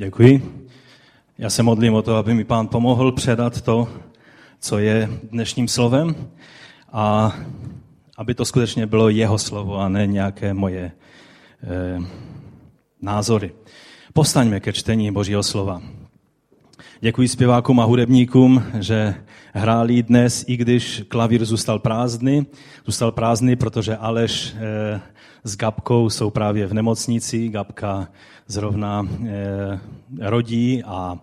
Děkuji. Já se modlím o to, aby mi pán pomohl předat to, co je dnešním slovem a aby to skutečně bylo jeho slovo a ne nějaké moje eh, názory. Postaňme ke čtení Božího slova. Děkuji zpěvákům a hudebníkům, že hráli dnes, i když klavír zůstal prázdný. Zůstal prázdný, protože Aleš eh, s Gabkou jsou právě v nemocnici. Gabka zrovna eh, rodí a,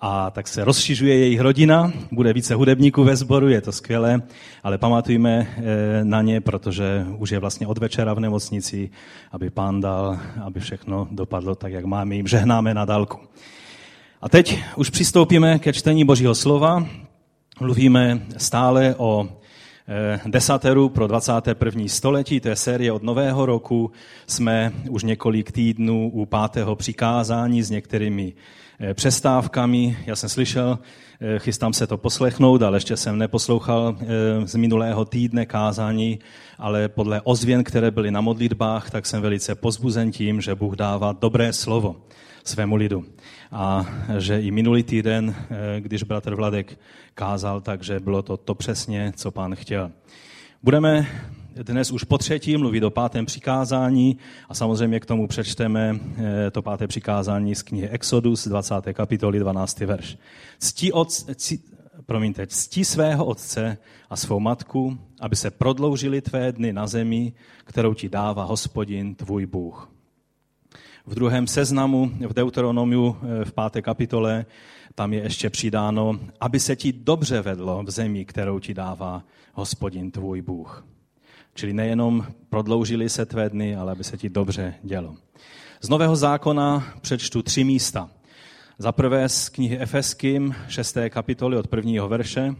a tak se rozšiřuje jejich rodina. Bude více hudebníků ve sboru, je to skvělé, ale pamatujme eh, na ně, protože už je vlastně od večera v nemocnici, aby pán dal, aby všechno dopadlo tak, jak máme. Jim žehnáme na dálku. A teď už přistoupíme ke čtení Božího slova. Mluvíme stále o Eh, desateru pro 21. století, to je série od nového roku. Jsme už několik týdnů u pátého přikázání s některými eh, přestávkami. Já jsem slyšel, eh, chystám se to poslechnout, ale ještě jsem neposlouchal z minulého týdne kázání, ale podle ozvěn, které byly na modlitbách, tak jsem velice pozbuzen tím, že Bůh dává dobré slovo svému lidu. A že i minulý týden, eh, když bratr Vladek kázal, takže bylo to to přesně, co pán chtěl. Budeme dnes už po třetí mluvit o pátém přikázání a samozřejmě k tomu přečteme eh, to páté přikázání z knihy Exodus, 20. kapitoly, 12. verš. Ctí, od, ctí, promiňte, ctí svého otce a svou matku, aby se prodloužily tvé dny na zemi, kterou ti dává hospodin, tvůj Bůh v druhém seznamu v Deuteronomiu eh, v páté kapitole, tam je ještě přidáno, aby se ti dobře vedlo v zemi, kterou ti dává hospodin tvůj Bůh. Čili nejenom prodloužili se tvé dny, ale aby se ti dobře dělo. Z Nového zákona přečtu tři místa. Za prvé z knihy Efeským, 6. kapitoly od prvního verše.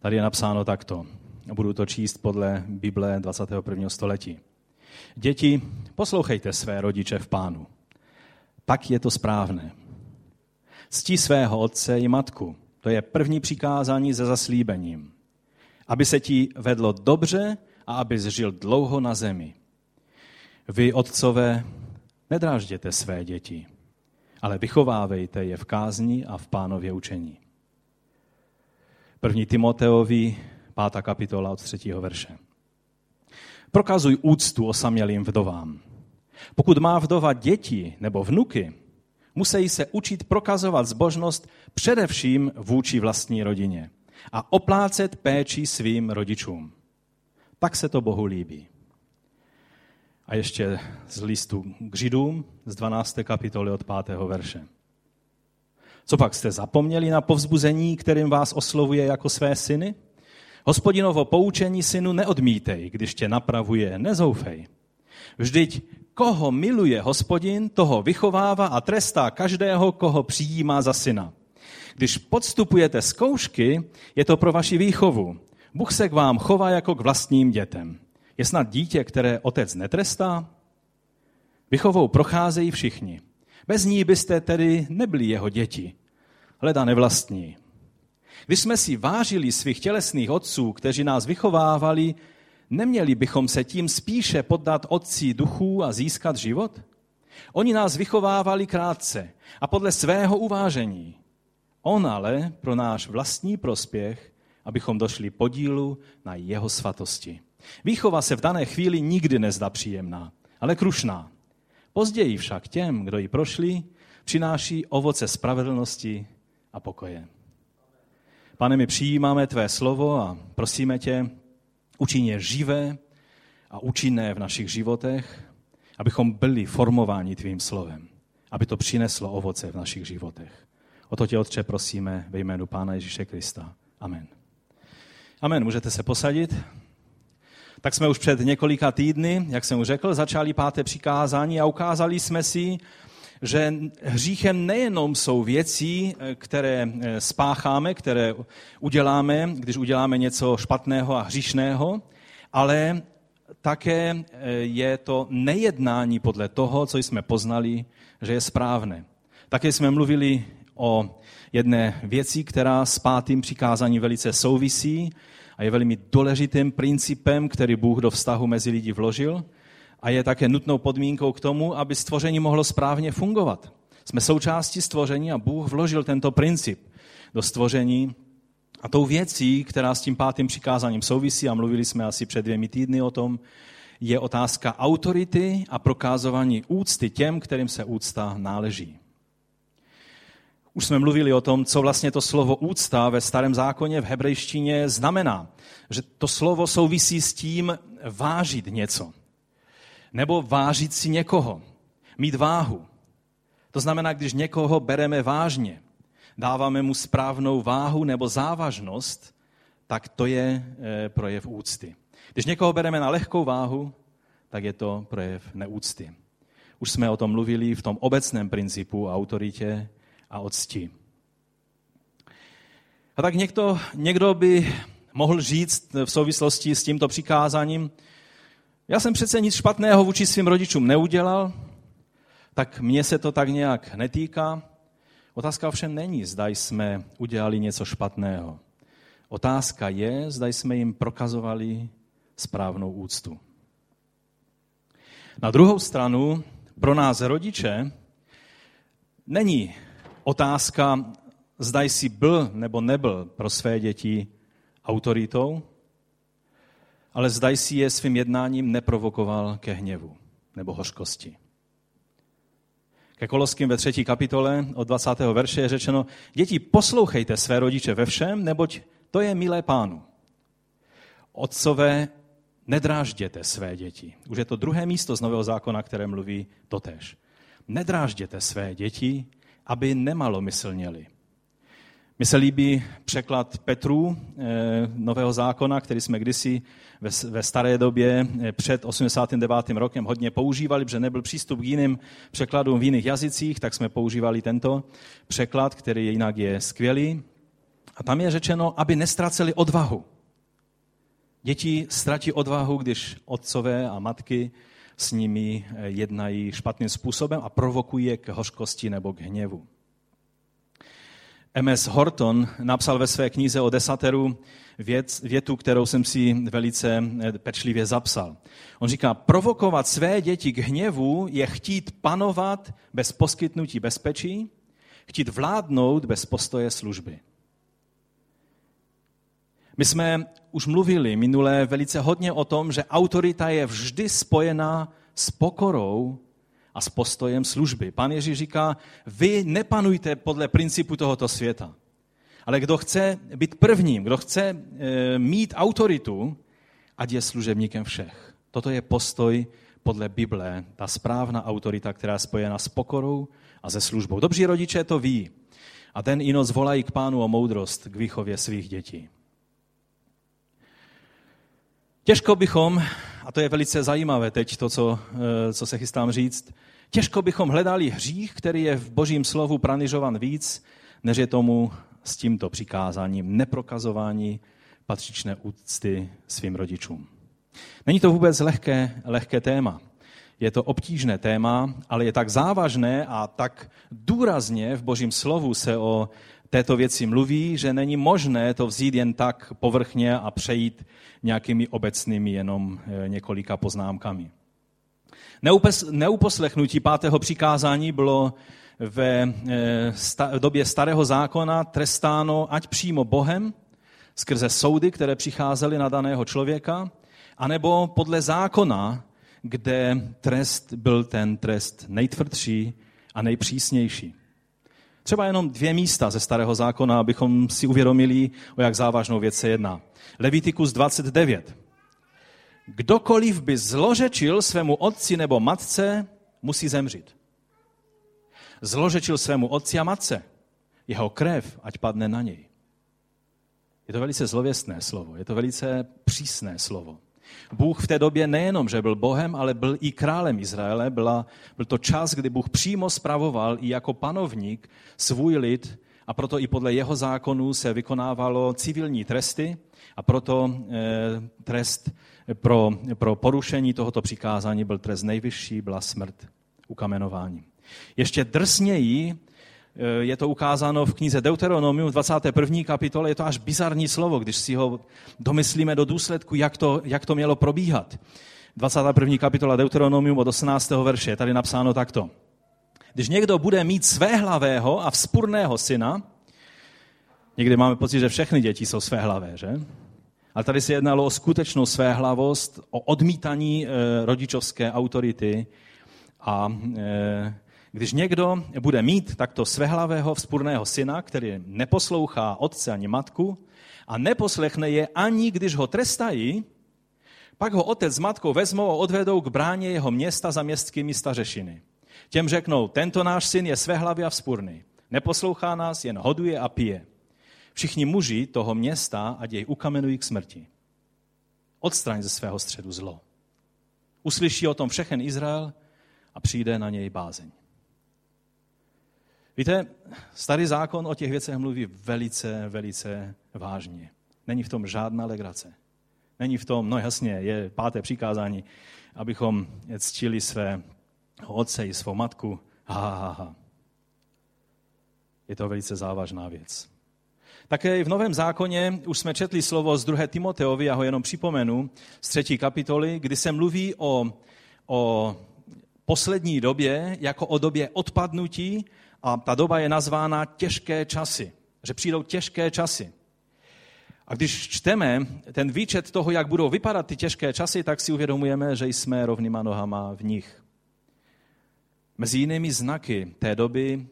Tady je napsáno takto. Budu to číst podle Bible 21. století. Děti, poslouchejte své rodiče v pánu. Tak je to správné. Ctí svého otce i matku. To je první přikázání se zaslíbením. Aby se ti vedlo dobře a aby žil dlouho na zemi. Vy, otcové, nedrážděte své děti, ale vychovávejte je v kázni a v pánově učení. První Timoteovi, pátá kapitola od třetího verše. Prokazuj úctu osamělým vdovám. Pokud má vdova děti nebo vnuky, musí se učit prokazovat zbožnost především vůči vlastní rodině a oplácet péči svým rodičům. Tak se to Bohu líbí. A ještě z listu k Židům z 12. kapitoly od 5. verše. Co pak jste zapomněli na povzbuzení, kterým vás oslovuje jako své syny? Hospodinovo poučení synu neodmítej, když tě napravuje, nezoufej. Vždyť koho miluje hospodin, toho vychovává a trestá každého, koho přijímá za syna. Když podstupujete zkoušky, je to pro vaši výchovu. Bůh se k vám chová jako k vlastním dětem. Je snad dítě, které otec netrestá? Vychovou procházejí všichni. Bez ní byste tedy nebyli jeho děti. Hleda nevlastní. Když jsme si vážili svých tělesných otců, kteří nás vychovávali, neměli bychom se tím spíše poddat otci duchů a získat život? Oni nás vychovávali krátce a podle svého uvážení. On ale pro náš vlastní prospěch, abychom došli podílu na jeho svatosti. Výchova se v dané chvíli nikdy nezdá příjemná, ale krušná. Později však těm, kdo ji prošli, přináší ovoce spravedlnosti a pokoje. Pane, my přijímáme tvé slovo a prosíme tě, učině živé a účinné v našich životech, abychom byli formováni tvým slovem, aby to přineslo ovoce v našich životech. O to tě, Otče, prosíme ve jménu Pána Ježíše Krista. Amen. Amen. Můžete se posadit? Tak jsme už před několika týdny, jak jsem už řekl, začali páté přikázání a ukázali jsme si, že hříchem nejenom jsou věci, eh, které eh, spácháme, které uděláme, když uděláme něco špatného a hříšného, ale také eh, je to nejednání podle toho, co jsme poznali, že je správné. Také jsme mluvili o jedné věci, která s pátým přikázání velice souvisí a je velmi důležitým principem, který Bůh do vztahu mezi lidi vložil – a je také nutnou podmínkou k tomu, aby stvoření mohlo správně fungovat. Jsme součástí stvoření a Bůh vložil tento princip do stvoření. A tou věcí, která s tím pátým přikázáním souvisí, a mluvili jsme asi před dvěmi týdny o tom, je otázka autority a prokázování úcty těm, kterým se úcta náleží. Už jsme mluvili o tom, co vlastně to slovo úcta ve starém zákoně v hebrejštině znamená. Že to slovo souvisí s tím vážit něco. Nebo vážit si někoho. Mít váhu. To znamená, když někoho bereme vážně, dáváme mu správnou váhu nebo závažnost, tak to je eh, projev úcty. Když někoho bereme na lehkou váhu, tak je to projev neúcty. Už jsme o tom mluvili v tom obecném principu autoritě a octi. A tak někdo, někdo by mohl říct v souvislosti s tímto přikázáním, já jsem přece nic špatného vůči svým rodičům neudělal, tak mně se to tak nějak netýká. Otázka ovšem není, zda jsme udělali něco špatného. Otázka je, zda jsme jim prokazovali správnou úctu. Na druhou stranu, pro nás rodiče, není otázka, zda jsi byl nebo nebyl pro své děti autoritou, ale zda jsi je svým jednáním neprovokoval ke hněvu nebo hořkosti. Ke Koloským ve třetí kapitole od 20. verše je řečeno, děti, poslouchejte své rodiče ve všem, neboť to je milé pánu. Otcové, nedrážděte své děti. Už je to druhé místo z Nového zákona, které mluví totéž. Nedrážděte své děti, aby nemalomyslněli. Mně se líbí překlad Petru eh, Nového zákona, který jsme kdysi ve staré době eh, před 89. rokem hodně používali, protože nebyl přístup k jiným překladům v jiných jazycích, tak jsme používali tento překlad, který jinak je skvělý. A tam je řečeno, aby nestraceli odvahu. Děti ztratí odvahu, když otcové a matky s nimi eh, jednají špatným způsobem a provokují je k hořkosti nebo k hněvu. M.S. Horton napsal ve své knize o desateru věc, větu, kterou jsem si velice eh, pečlivě zapsal. On říká, provokovat své děti k hněvu je chtít panovat bez poskytnutí bezpečí, chtít vládnout bez postoje služby. My jsme už mluvili minule velice hodně o tom, že autorita je vždy spojená s pokorou a s postojem služby. Pán Ježíš říká, vy nepanujte podle principu tohoto světa. Ale kdo chce být prvním, kdo chce e, mít autoritu, ať je služebníkem všech. Toto je postoj podle Bible, ta správná autorita, která je spojena s pokorou a se službou. Dobří rodiče to ví. A ten i noc volají k pánu o moudrost k výchově svých dětí. Těžko bychom, a to je velice zajímavé teď, to, co, eh, co se chystám říct, těžko bychom hledali hřích, který je v božím slovu pranižovan víc, než je tomu s tímto přikázáním neprokazování patřičné úcty svým rodičům. Není to vůbec lehké, lehké téma. Je to obtížné téma, ale je tak závažné a tak důrazně v božím slovu se o této věci mluví, že není možné to vzít jen tak povrchně a přejít nějakými obecnými jenom eh, několika poznámkami. Neuposlechnutí pátého přikázání bylo ve eh, době starého zákona trestáno ať přímo Bohem, skrze soudy, které přicházely na daného člověka, anebo podle zákona, kde trest byl ten trest nejtvrdší a nejpřísnější. Třeba jenom dvě místa ze starého zákona, abychom si uvědomili, o jak závažnou věc se jedná. Levitikus 29. Kdokoliv by zlořečil svému otci nebo matce, musí zemřít. Zlořečil svému otci a matce. Jeho krev, ať padne na něj. Je to velice zlověstné slovo, je to velice přísné slovo. Bůh v té době nejenom, že byl Bohem, ale byl i králem Izraele. Byla, byl to čas, kdy Bůh přímo spravoval i jako panovník svůj lid a proto i podle jeho zákonů se vykonávalo civilní tresty a proto eh, trest pro, pro porušení tohoto přikázání byl trest nejvyšší, byla smrt, ukamenování. Ještě drsněji je to ukázáno v knize Deuteronomium v 21. kapitole, je to až bizarní slovo, když si ho domyslíme do důsledku, jak to, jak to mělo probíhat. 21. kapitola Deuteronomium od 18. verše je tady napsáno takto. když někdo bude mít svéhlavého a vzpurného syna, někdy máme pocit, že všechny děti jsou svéhlavé, že? Ale tady se jednalo o skutečnou svéhlavost, o odmítání e, rodičovské autority a e, když někdo bude mít takto svehlavého, vzpurného syna, který neposlouchá otce ani matku a neposlechne je ani když ho trestají, pak ho otec s matkou vezmou a odvedou k bráně jeho města za městskými stařešiny. Těm řeknou, tento náš syn je svehlavý a vzpurný. Neposlouchá nás, jen hoduje a pije. Všichni muži toho města, ať jej ukamenují k smrti. Odstraň ze svého středu zlo. Uslyší o tom všechen Izrael a přijde na něj bázeň. Víte, starý zákon o těch věcech mluví velice, velice vážně. Není v tom žádná legrace. Není v tom, no jasně, je páté přikázání, abychom ctili své otce i svou matku. Ha, ha, ha. Je to velice závažná věc. Také v Novém zákoně už jsme četli slovo z 2. Timoteovi, já ho jenom připomenu, z třetí kapitoly, kdy se mluví o, o poslední době jako o době odpadnutí a ta doba je nazvána těžké časy, že přijdou těžké časy. A když čteme ten výčet toho, jak budou vypadat ty těžké časy, tak si uvědomujeme, že jsme rovnýma nohama v nich. Mezi jinými znaky té doby,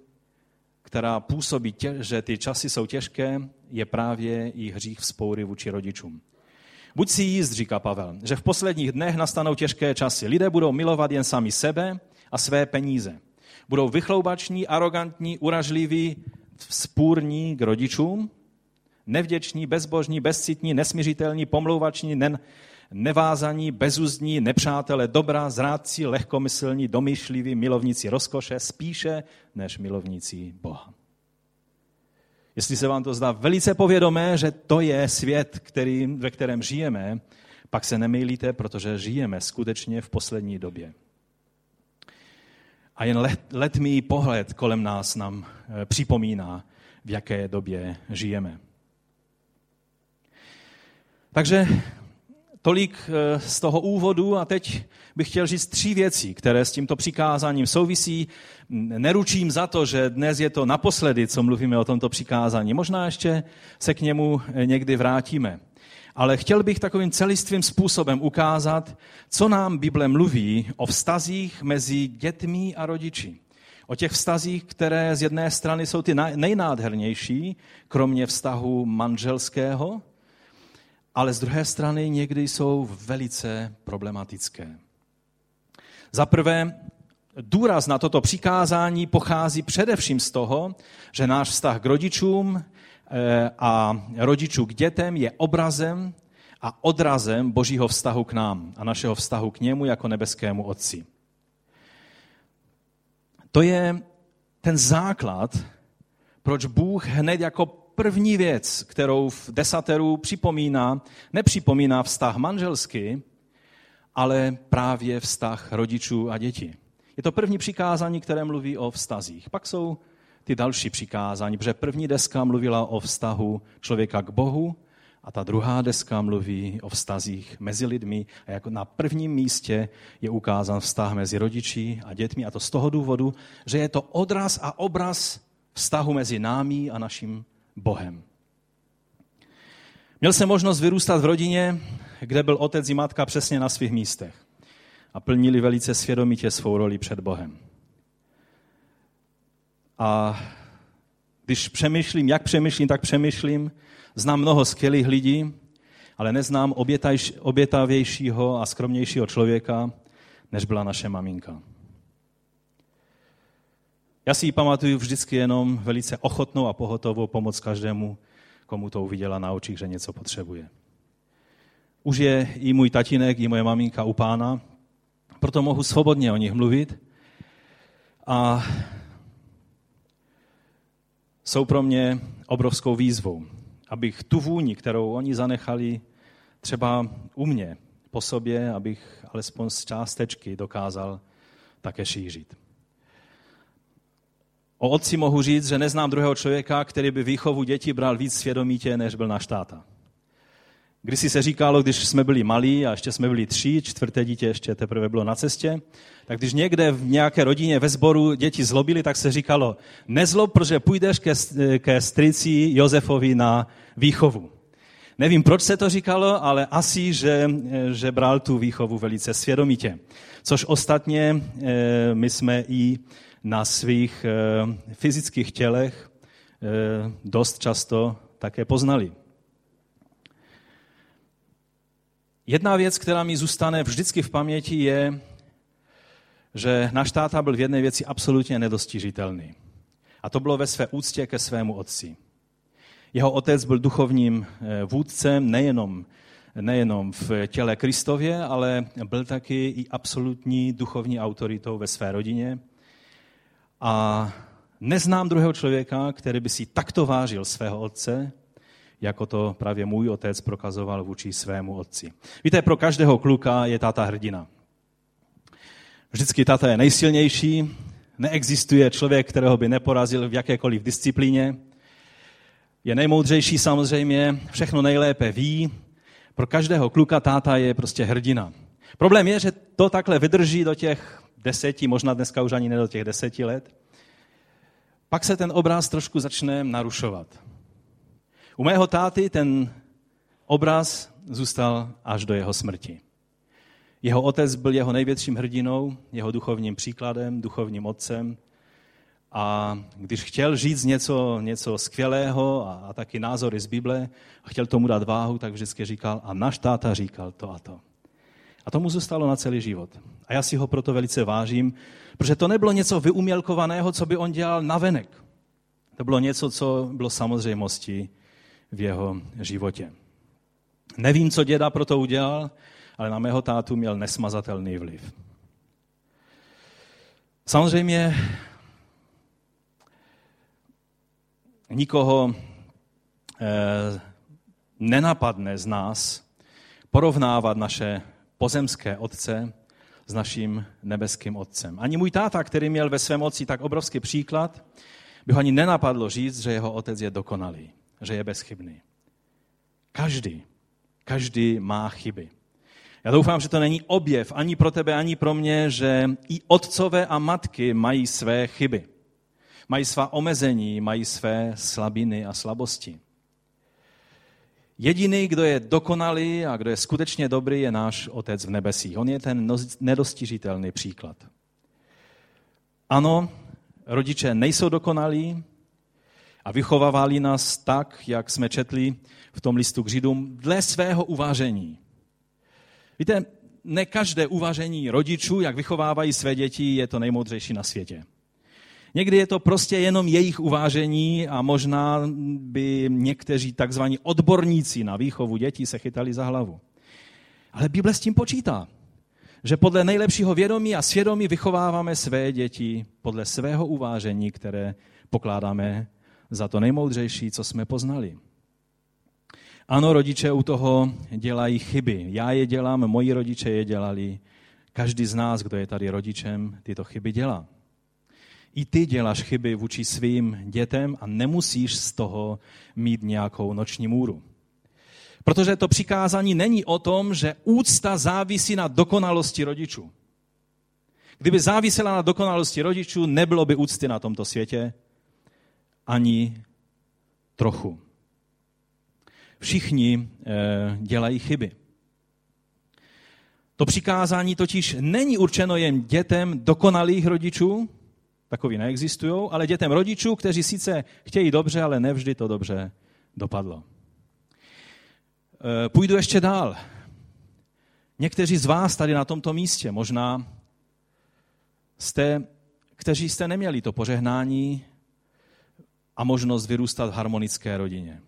která působí, tě, že ty časy jsou těžké, je právě i hřích vzpoury vůči rodičům. Buď si jíst, říká Pavel, že v posledních dnech nastanou těžké časy. Lidé budou milovat jen sami sebe a své peníze. Budou vychloubační, arrogantní, uražliví, vzpůrní k rodičům, nevděční, bezbožní, bezcitní, nesmířitelní, pomlouvační, nen, nevázaní, bezúzní, nepřátelé dobra, zrádci, lehkomyslní, domýšliví, milovníci rozkoše, spíše než milovníci Boha. Jestli se vám to zdá velice povědomé, že to je svět, který, ve kterém žijeme, pak se nemýlíte, protože žijeme skutečně v poslední době. A jen let, letmý pohled kolem nás nám eh, připomíná, v jaké době žijeme. Takže tolik eh, z toho úvodu a teď bych chtěl říct tři věci, které s tímto přikázáním souvisí. Neručím za to, že dnes je to naposledy, co mluvíme o tomto přikázání. Možná ještě se k němu eh, někdy vrátíme. Ale chtěl bych takovým celistvým způsobem ukázat, co nám Bible mluví o vztazích mezi dětmi a rodiči. O těch vztazích, které z jedné strany jsou ty nejnádhernější, kromě vztahu manželského, ale z druhé strany někdy jsou velice problematické. Za prvé, důraz na toto přikázání pochází především z toho, že náš vztah k rodičům a rodičů k dětem je obrazem a odrazem božího vztahu k nám a našeho vztahu k němu jako nebeskému Otci. To je ten základ, proč Bůh hned jako první věc, kterou v desateru připomíná, nepřipomíná vztah manželský, ale právě vztah rodičů a dětí. Je to první přikázání, které mluví o vztazích. Pak jsou ty další přikázání, protože první deska mluvila o vztahu člověka k Bohu a ta druhá deska mluví o vztazích mezi lidmi a jako na prvním místě je ukázán vztah mezi rodiči a dětmi a to z toho důvodu, že je to odraz a obraz vztahu mezi námi a naším Bohem. Měl jsem možnost vyrůstat v rodině, kde byl otec i matka přesně na svých místech a plnili velice svědomitě svou roli před Bohem. A když přemýšlím, jak přemýšlím, tak přemýšlím, znám mnoho skvělých lidí, ale neznám obětavějšího a skromnějšího člověka, než byla naše maminka. Já si ji pamatuju vždycky jenom velice ochotnou a pohotovou pomoc každému, komu to uviděla na očích, že něco potřebuje. Už je i můj tatínek, i moje maminka u pána, proto mohu svobodně o nich mluvit. A jsou pro mě obrovskou výzvou, abych tu vůni, kterou oni zanechali třeba u mě po sobě, abych alespoň z částečky dokázal také šířit. O otci mohu říct, že neznám druhého člověka, který by výchovu dětí bral víc svědomítě, než byl náš táta. Když si se říkalo, když jsme byli malí a ještě jsme byli tři, čtvrté dítě ještě teprve bylo na cestě, tak když někde v nějaké rodině ve sboru děti zlobili, tak se říkalo, nezlob, protože půjdeš ke, ke strici Josefovi na výchovu. Nevím, proč se to říkalo, ale asi, že, že bral tu výchovu velice svědomitě. Což ostatně eh, my jsme i na svých eh, fyzických tělech eh, dost často také poznali. Jedna věc, která mi zůstane vždycky v paměti, je, že náš táta byl v jedné věci absolutně nedostižitelný. A to bylo ve své úctě ke svému otci. Jeho otec byl duchovním eh, vůdcem nejenom, nejenom v těle Kristově, ale byl taky i absolutní duchovní autoritou ve své rodině. A neznám druhého člověka, který by si takto vážil svého otce, jako to právě můj otec prokazoval vůči svému otci. Víte, pro každého kluka je táta hrdina. Vždycky táta je nejsilnější, neexistuje člověk, kterého by neporazil v jakékoliv disciplíně. Je nejmoudřejší samozřejmě, všechno nejlépe ví. Pro každého kluka táta je prostě hrdina. Problém je, že to takhle vydrží do těch deseti, možná dneska už ani ne do těch deseti let. Pak se ten obraz trošku začne narušovat. U mého táty ten obraz zůstal až do jeho smrti. Jeho otec byl jeho největším hrdinou, jeho duchovním příkladem, duchovním otcem. A když chtěl říct něco, něco skvělého a, a taky názory z Bible a chtěl tomu dát váhu, tak vždycky říkal, a náš táta říkal to a to. A tomu zůstalo na celý život. A já si ho proto velice vážím, protože to nebylo něco vyumělkovaného, co by on dělal navenek. To bylo něco, co bylo samozřejmostí v jeho životě. Nevím, co děda pro to udělal, ale na mého tátu měl nesmazatelný vliv. Samozřejmě nikoho eh, nenapadne z nás porovnávat naše pozemské otce s naším nebeským otcem. Ani můj táta, který měl ve svém otci tak obrovský příklad, by ho ani nenapadlo říct, že jeho otec je dokonalý že je bezchybný. Každý, každý má chyby. Já doufám, že to není objev ani pro tebe, ani pro mě, že i otcové a matky mají své chyby. Mají svá omezení, mají své slabiny a slabosti. Jediný, kdo je dokonalý a kdo je skutečně dobrý, je náš Otec v nebesích. On je ten nedostižitelný příklad. Ano, rodiče nejsou dokonalí, a vychovávali nás tak, jak jsme četli v tom listu k Židům, dle svého uvážení. Víte, ne každé uvažení rodičů, jak vychovávají své děti, je to nejmoudřejší na světě. Někdy je to prostě jenom jejich uvážení a možná by někteří takzvaní odborníci na výchovu dětí se chytali za hlavu. Ale Bible s tím počítá, že podle nejlepšího vědomí a svědomí vychováváme své děti podle svého uvážení, které pokládáme za to nejmoudřejší, co jsme poznali. Ano, rodiče u toho dělají chyby. Já je dělám, moji rodiče je dělali. Každý z nás, kdo je tady rodičem, tyto chyby dělá. I ty děláš chyby vůči svým dětem a nemusíš z toho mít nějakou noční můru. Protože to přikázání není o tom, že úcta závisí na dokonalosti rodičů. Kdyby závisela na dokonalosti rodičů, nebylo by úcty na tomto světě, ani trochu. Všichni eh, dělají chyby. To přikázání totiž není určeno jen dětem dokonalých rodičů, takový neexistují, ale dětem rodičů, kteří sice chtějí dobře, ale nevždy to dobře dopadlo. Eh, půjdu ještě dál. Někteří z vás tady na tomto místě možná jste, kteří jste neměli to požehnání a možnost vyrůstat v harmonické rodině.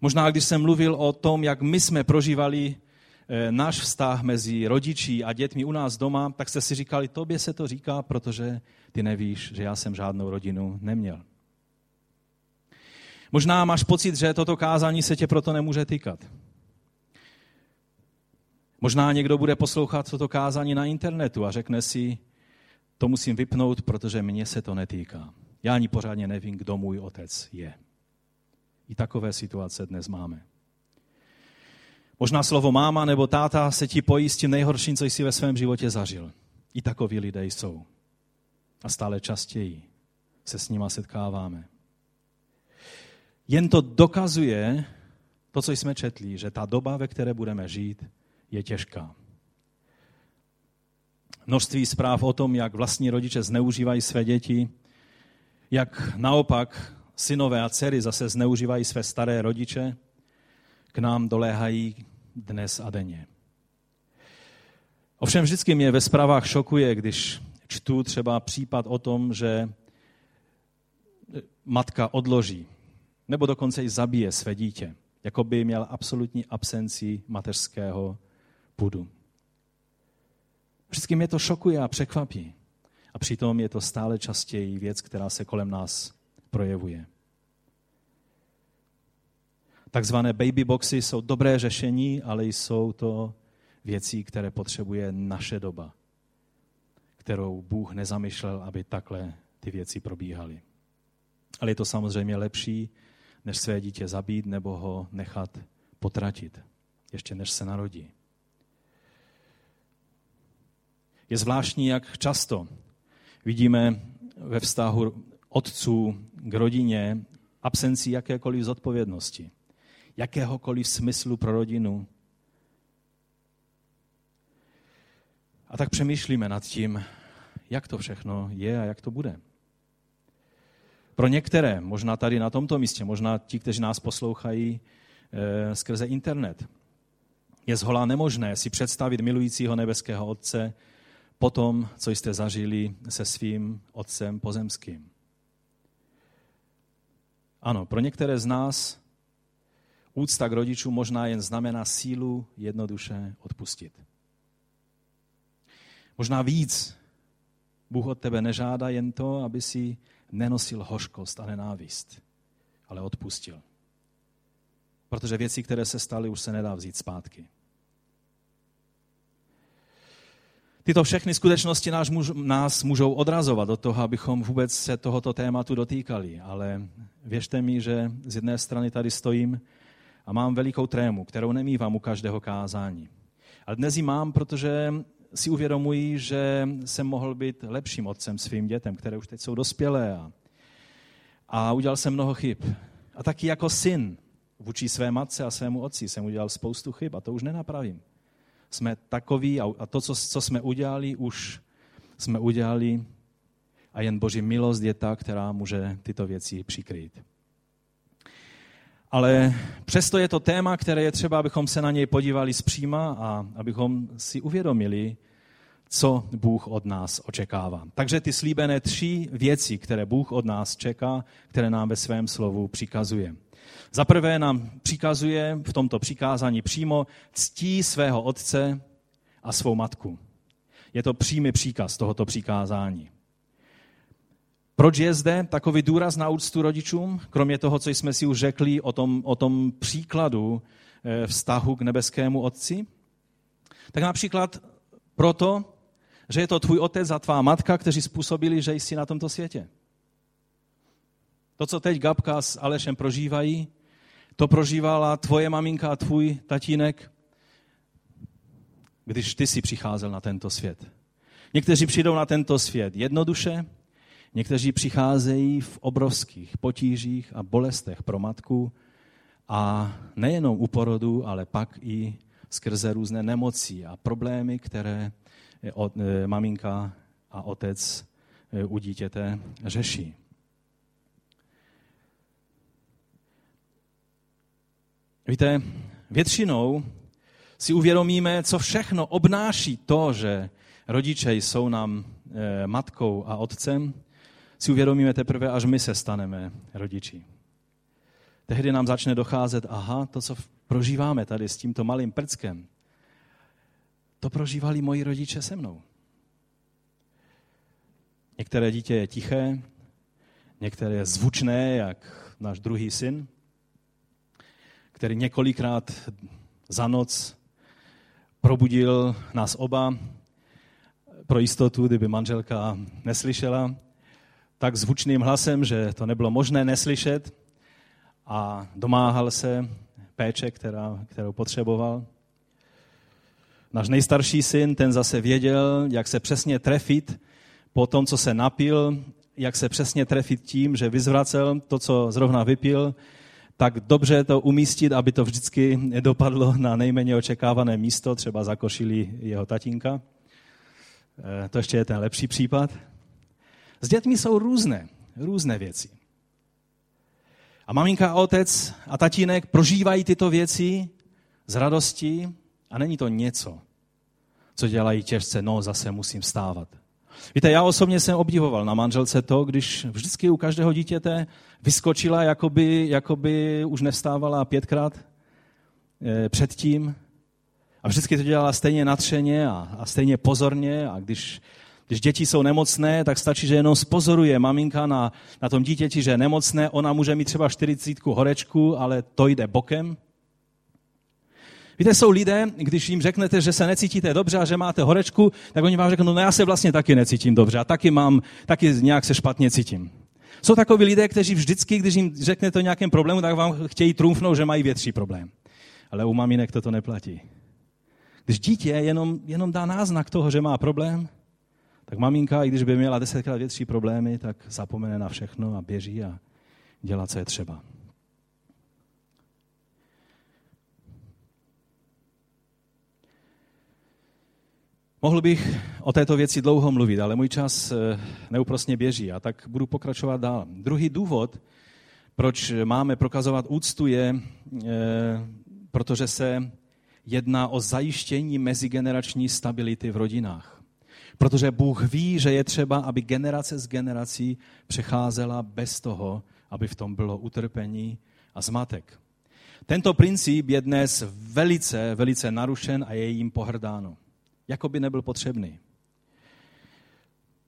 Možná, když jsem mluvil o tom, jak my jsme prožívali eh, náš vztah mezi rodiči a dětmi u nás doma, tak jste si říkali, tobě se to říká, protože ty nevíš, že já jsem žádnou rodinu neměl. Možná máš pocit, že toto kázání se tě proto nemůže týkat. Možná někdo bude poslouchat toto kázání na internetu a řekne si, to musím vypnout, protože mě se to netýká. Já ani pořádně nevím, kdo můj otec je. I takové situace dnes máme. Možná slovo máma nebo táta se ti pojí s tím nejhorším, co jsi ve svém životě zažil. I takoví lidé jsou. A stále častěji se s nima setkáváme. Jen to dokazuje to, co jsme četli, že ta doba, ve které budeme žít, je těžká. Množství zpráv o tom, jak vlastní rodiče zneužívají své děti, jak naopak synové a dcery zase zneužívají své staré rodiče, k nám doléhají dnes a denně. Ovšem vždycky mě ve zprávách šokuje, když čtu třeba případ o tom, že matka odloží nebo dokonce i zabije své dítě, jako by měl absolutní absenci mateřského půdu. Vždycky mě to šokuje a překvapí. A přitom je to stále častěji věc, která se kolem nás projevuje. Takzvané baby boxy jsou dobré řešení, ale jsou to věcí, které potřebuje naše doba, kterou Bůh nezamýšlel, aby takhle ty věci probíhaly. Ale je to samozřejmě lepší, než své dítě zabít nebo ho nechat potratit, ještě než se narodí. Je zvláštní, jak často vidíme ve vztahu otců k rodině absenci jakékoliv zodpovědnosti, jakéhokoliv smyslu pro rodinu. A tak přemýšlíme nad tím, jak to všechno je a jak to bude. Pro některé, možná tady na tomto místě, možná ti, kteří nás poslouchají e, skrze internet, je zhola nemožné si představit milujícího nebeského Otce po tom, co jste zažili se svým Otcem pozemským. Ano, pro některé z nás úcta k rodičům možná jen znamená sílu jednoduše odpustit. Možná víc Bůh od tebe nežádá jen to, aby si nenosil hořkost a nenávist, ale odpustil. Protože věci, které se staly, už se nedá vzít zpátky. Tyto všechny skutečnosti nás, nás můžou odrazovat od toho, abychom vůbec se tohoto tématu dotýkali. Ale věřte mi, že z jedné strany tady stojím a mám velikou trému, kterou nemývám u každého kázání. Ale dnes ji mám, protože si uvědomuji, že jsem mohl být lepším otcem svým dětem, které už teď jsou dospělé. A, a udělal jsem mnoho chyb. A taky jako syn vůči své matce a svému otci jsem udělal spoustu chyb a to už nenapravím. Jsme takoví a to, co, co jsme udělali, už jsme udělali a jen Boží milost je ta, která může tyto věci přikrýt. Ale přesto je to téma, které je třeba, abychom se na něj podívali zpříma a abychom si uvědomili, co Bůh od nás očekává. Takže ty slíbené tři věci, které Bůh od nás čeká, které nám ve svém slovu přikazuje. Za prvé nám přikazuje v tomto přikázání přímo ctí svého otce a svou matku. Je to přímý příkaz tohoto přikázání. Proč je zde takový důraz na úctu rodičům, kromě toho, co jsme si už řekli o tom, o tom příkladu eh, vztahu k nebeskému otci? Tak například proto, že je to tvůj otec a tvá matka, kteří způsobili, že jsi na tomto světě. To, co teď Gabka s Alešem prožívají, to prožívala tvoje maminka a tvůj tatínek, když ty si přicházel na tento svět. Někteří přijdou na tento svět jednoduše, Někteří přicházejí v obrovských potížích a bolestech pro matku a nejenom u porodu, ale pak i skrze různé nemoci a problémy, které e, maminka a otec e, u dítěte řeší. Víte, většinou si uvědomíme, co všechno obnáší to, že rodiče jsou nám e, matkou a otcem, si uvědomíme teprve, až my se staneme rodiči. Tehdy nám začne docházet, aha, to, co prožíváme tady s tímto malým prckem, to prožívali moji rodiče se mnou. Některé dítě je tiché, některé je zvučné, jak náš druhý syn, který několikrát za noc probudil nás oba pro jistotu, kdyby manželka neslyšela tak zvučným hlasem, že to nebylo možné neslyšet a domáhal se péče, která, kterou potřeboval. Náš nejstarší syn, ten zase věděl, jak se přesně trefit po tom, co se napil, jak se přesně trefit tím, že vyzvracel to, co zrovna vypil, tak dobře to umístit, aby to vždycky dopadlo na nejméně očekávané místo, třeba za košili jeho tatínka. Eh, to ještě je ten lepší případ. S dětmi jsou různé, různé věci. A maminka a otec a tatínek prožívají tyto věci z radostí a není to něco, co dělají těžce, no zase musím vstávat. Víte, já osobně jsem obdivoval na manželce to, když vždycky u každého dítěte vyskočila, jakoby, jakoby už nevstávala pětkrát e, předtím. A vždycky to dělala stejně natřeně a, a stejně pozorně. A když, když děti jsou nemocné, tak stačí, že jenom spozoruje maminka na, na tom dítěti, že je nemocné. Ona může mít třeba 40 horečku, ale to jde bokem. Víte, jsou lidé, když jim řeknete, že se necítíte dobře a že máte horečku, tak oni vám řeknou, no já se vlastně taky necítím dobře a taky mám, taky nějak se špatně cítím. Jsou takoví lidé, kteří vždycky, když jim řeknete o nějakém problému, tak vám chtějí trumfnout, že mají větší problém. Ale u maminek toto neplatí. Když dítě jenom, jenom dá náznak toho, že má problém, tak maminka, i když by měla desetkrát větší problémy, tak zapomene na všechno a běží a dělá, co je třeba. Mohl bych o této věci dlouho mluvit, ale můj čas eh, neúprostně běží a tak budu pokračovat dál. Druhý důvod, proč máme prokazovat úctu, je, eh, protože se jedná o zajištění mezigenerační stability v rodinách. Protože Bůh ví, že je třeba, aby generace z generací přecházela bez toho, aby v tom bylo utrpení a zmatek. Tento princip je dnes velice, velice narušen a je jim pohrdáno jako by nebyl potřebný.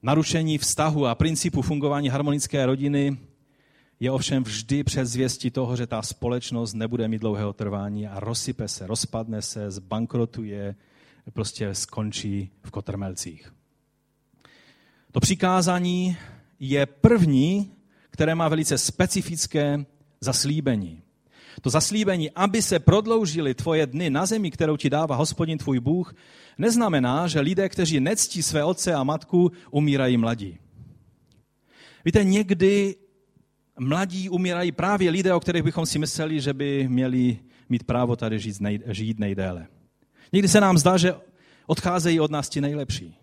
Narušení vztahu a principu fungování harmonické rodiny je ovšem vždy předzvěstí toho, že ta společnost nebude mít dlouhého trvání a rozsype se, rozpadne se, zbankrotuje, prostě skončí v kotrmelcích. To přikázání je první, které má velice specifické zaslíbení. To zaslíbení, aby se prodloužily tvoje dny na zemi, kterou ti dává hospodin tvůj Bůh, neznamená, že lidé, kteří nectí své otce a matku, umírají mladí. Víte, někdy mladí umírají právě lidé, o kterých bychom si mysleli, že by měli mít právo tady žít, nej, žít nejdéle. Někdy se nám zdá, že odcházejí od nás ti nejlepší.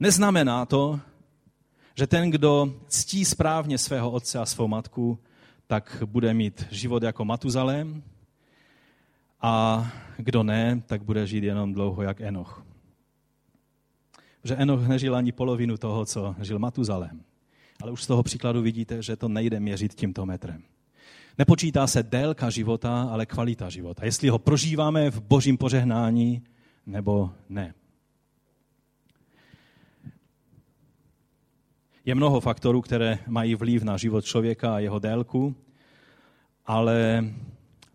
Neznamená to, že ten, kdo ctí správně svého otce a svou matku, tak bude mít život jako Matuzalém a kdo ne, tak bude žít jenom dlouho jak Enoch. Že Enoch nežil ani polovinu toho, co žil Matuzalém. Ale už z toho příkladu vidíte, že to nejde měřit tímto metrem. Nepočítá se délka života, ale kvalita života. Jestli ho prožíváme v božím požehnání, nebo ne. Je mnoho faktorů, které mají vliv na život člověka a jeho délku, ale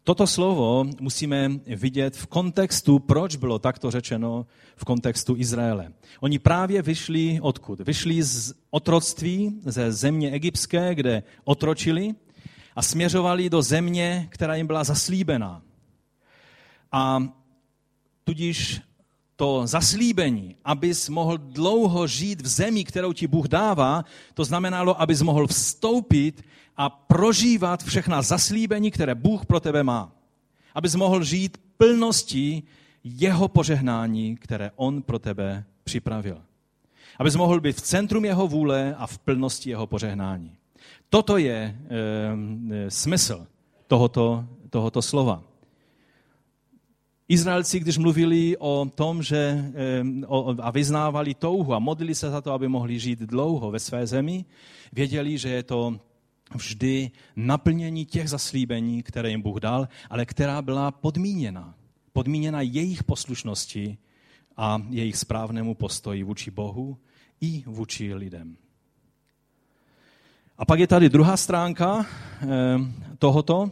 toto slovo musíme vidět v kontextu, proč bylo takto řečeno v kontextu Izraele. Oni právě vyšli odkud? Vyšli z otroctví, ze země egyptské, kde otročili a směřovali do země, která jim byla zaslíbená. A tudíž to zaslíbení, abys mohl dlouho žít v zemi, kterou ti Bůh dává, to znamenalo, abys mohl vstoupit a prožívat všechna zaslíbení, které Bůh pro tebe má. Abys mohl žít plností jeho požehnání, které on pro tebe připravil. Abys mohl být v centrum jeho vůle a v plnosti jeho požehnání. Toto je e, smysl tohoto, tohoto slova. Izraelci, když mluvili o tom, že a vyznávali touhu a modlili se za to, aby mohli žít dlouho ve své zemi, věděli, že je to vždy naplnění těch zaslíbení, které jim Bůh dal, ale která byla podmíněna. Podmíněna jejich poslušnosti a jejich správnému postoji vůči Bohu i vůči lidem. A pak je tady druhá stránka tohoto,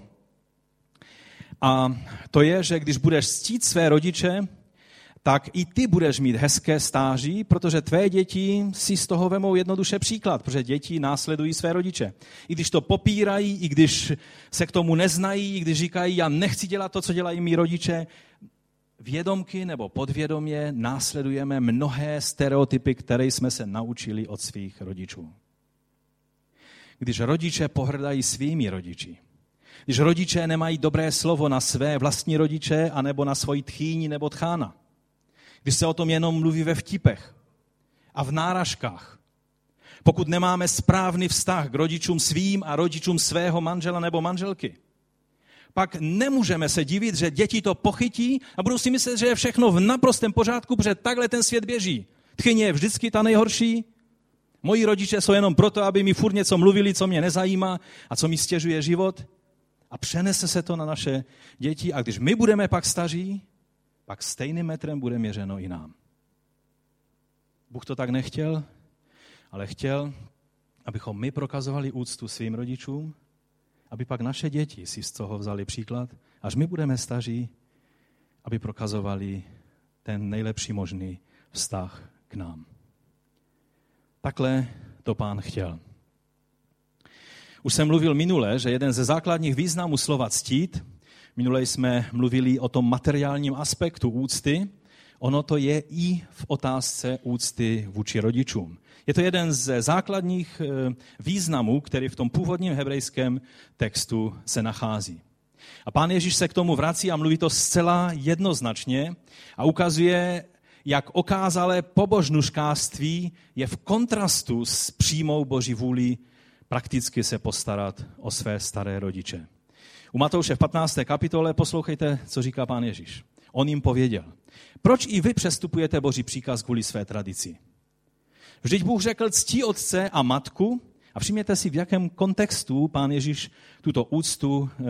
a to je, že když budeš ctít své rodiče, tak i ty budeš mít hezké stáří, protože tvé děti si z toho vemou jednoduše příklad, protože děti následují své rodiče. I když to popírají, i když se k tomu neznají, i když říkají, já nechci dělat to, co dělají mý rodiče, vědomky nebo podvědomě následujeme mnohé stereotypy, které jsme se naučili od svých rodičů. Když rodiče pohrdají svými rodiči, když rodiče nemají dobré slovo na své vlastní rodiče, anebo na svoji tchýni nebo tchána, když se o tom jenom mluví ve vtipech a v náražkách, pokud nemáme správný vztah k rodičům svým a rodičům svého manžela nebo manželky, pak nemůžeme se divit, že děti to pochytí a budou si myslet, že je všechno v naprostém pořádku, protože takhle ten svět běží. Tchyně je vždycky ta nejhorší, moji rodiče jsou jenom proto, aby mi furt něco mluvili, co mě nezajímá a co mi stěžuje život. A přenese se to na naše děti a když my budeme pak staří, pak stejným metrem bude měřeno i nám. Bůh to tak nechtěl, ale chtěl, abychom my prokazovali úctu svým rodičům, aby pak naše děti si z toho vzali příklad, až my budeme staří, aby prokazovali ten nejlepší možný vztah k nám. Takhle to pán chtěl. Už jsem mluvil minule, že jeden ze základních významů slova ctít, minule jsme mluvili o tom materiálním aspektu úcty, ono to je i v otázce úcty vůči rodičům. Je to jeden z základních eh, významů, který v tom původním hebrejském textu se nachází. A pán Ježíš se k tomu vrací a mluví to zcela jednoznačně a ukazuje, jak okázalé pobožnuškářství je v kontrastu s přímou boží vůli prakticky se postarat o své staré rodiče. U Matouše v 15. kapitole poslouchejte, co říká pán Ježíš. On jim pověděl, proč i vy přestupujete boží příkaz kvůli své tradici? Vždyť Bůh řekl ctí otce a matku a všimněte si, v jakém kontextu pán Ježíš tuto úctu e,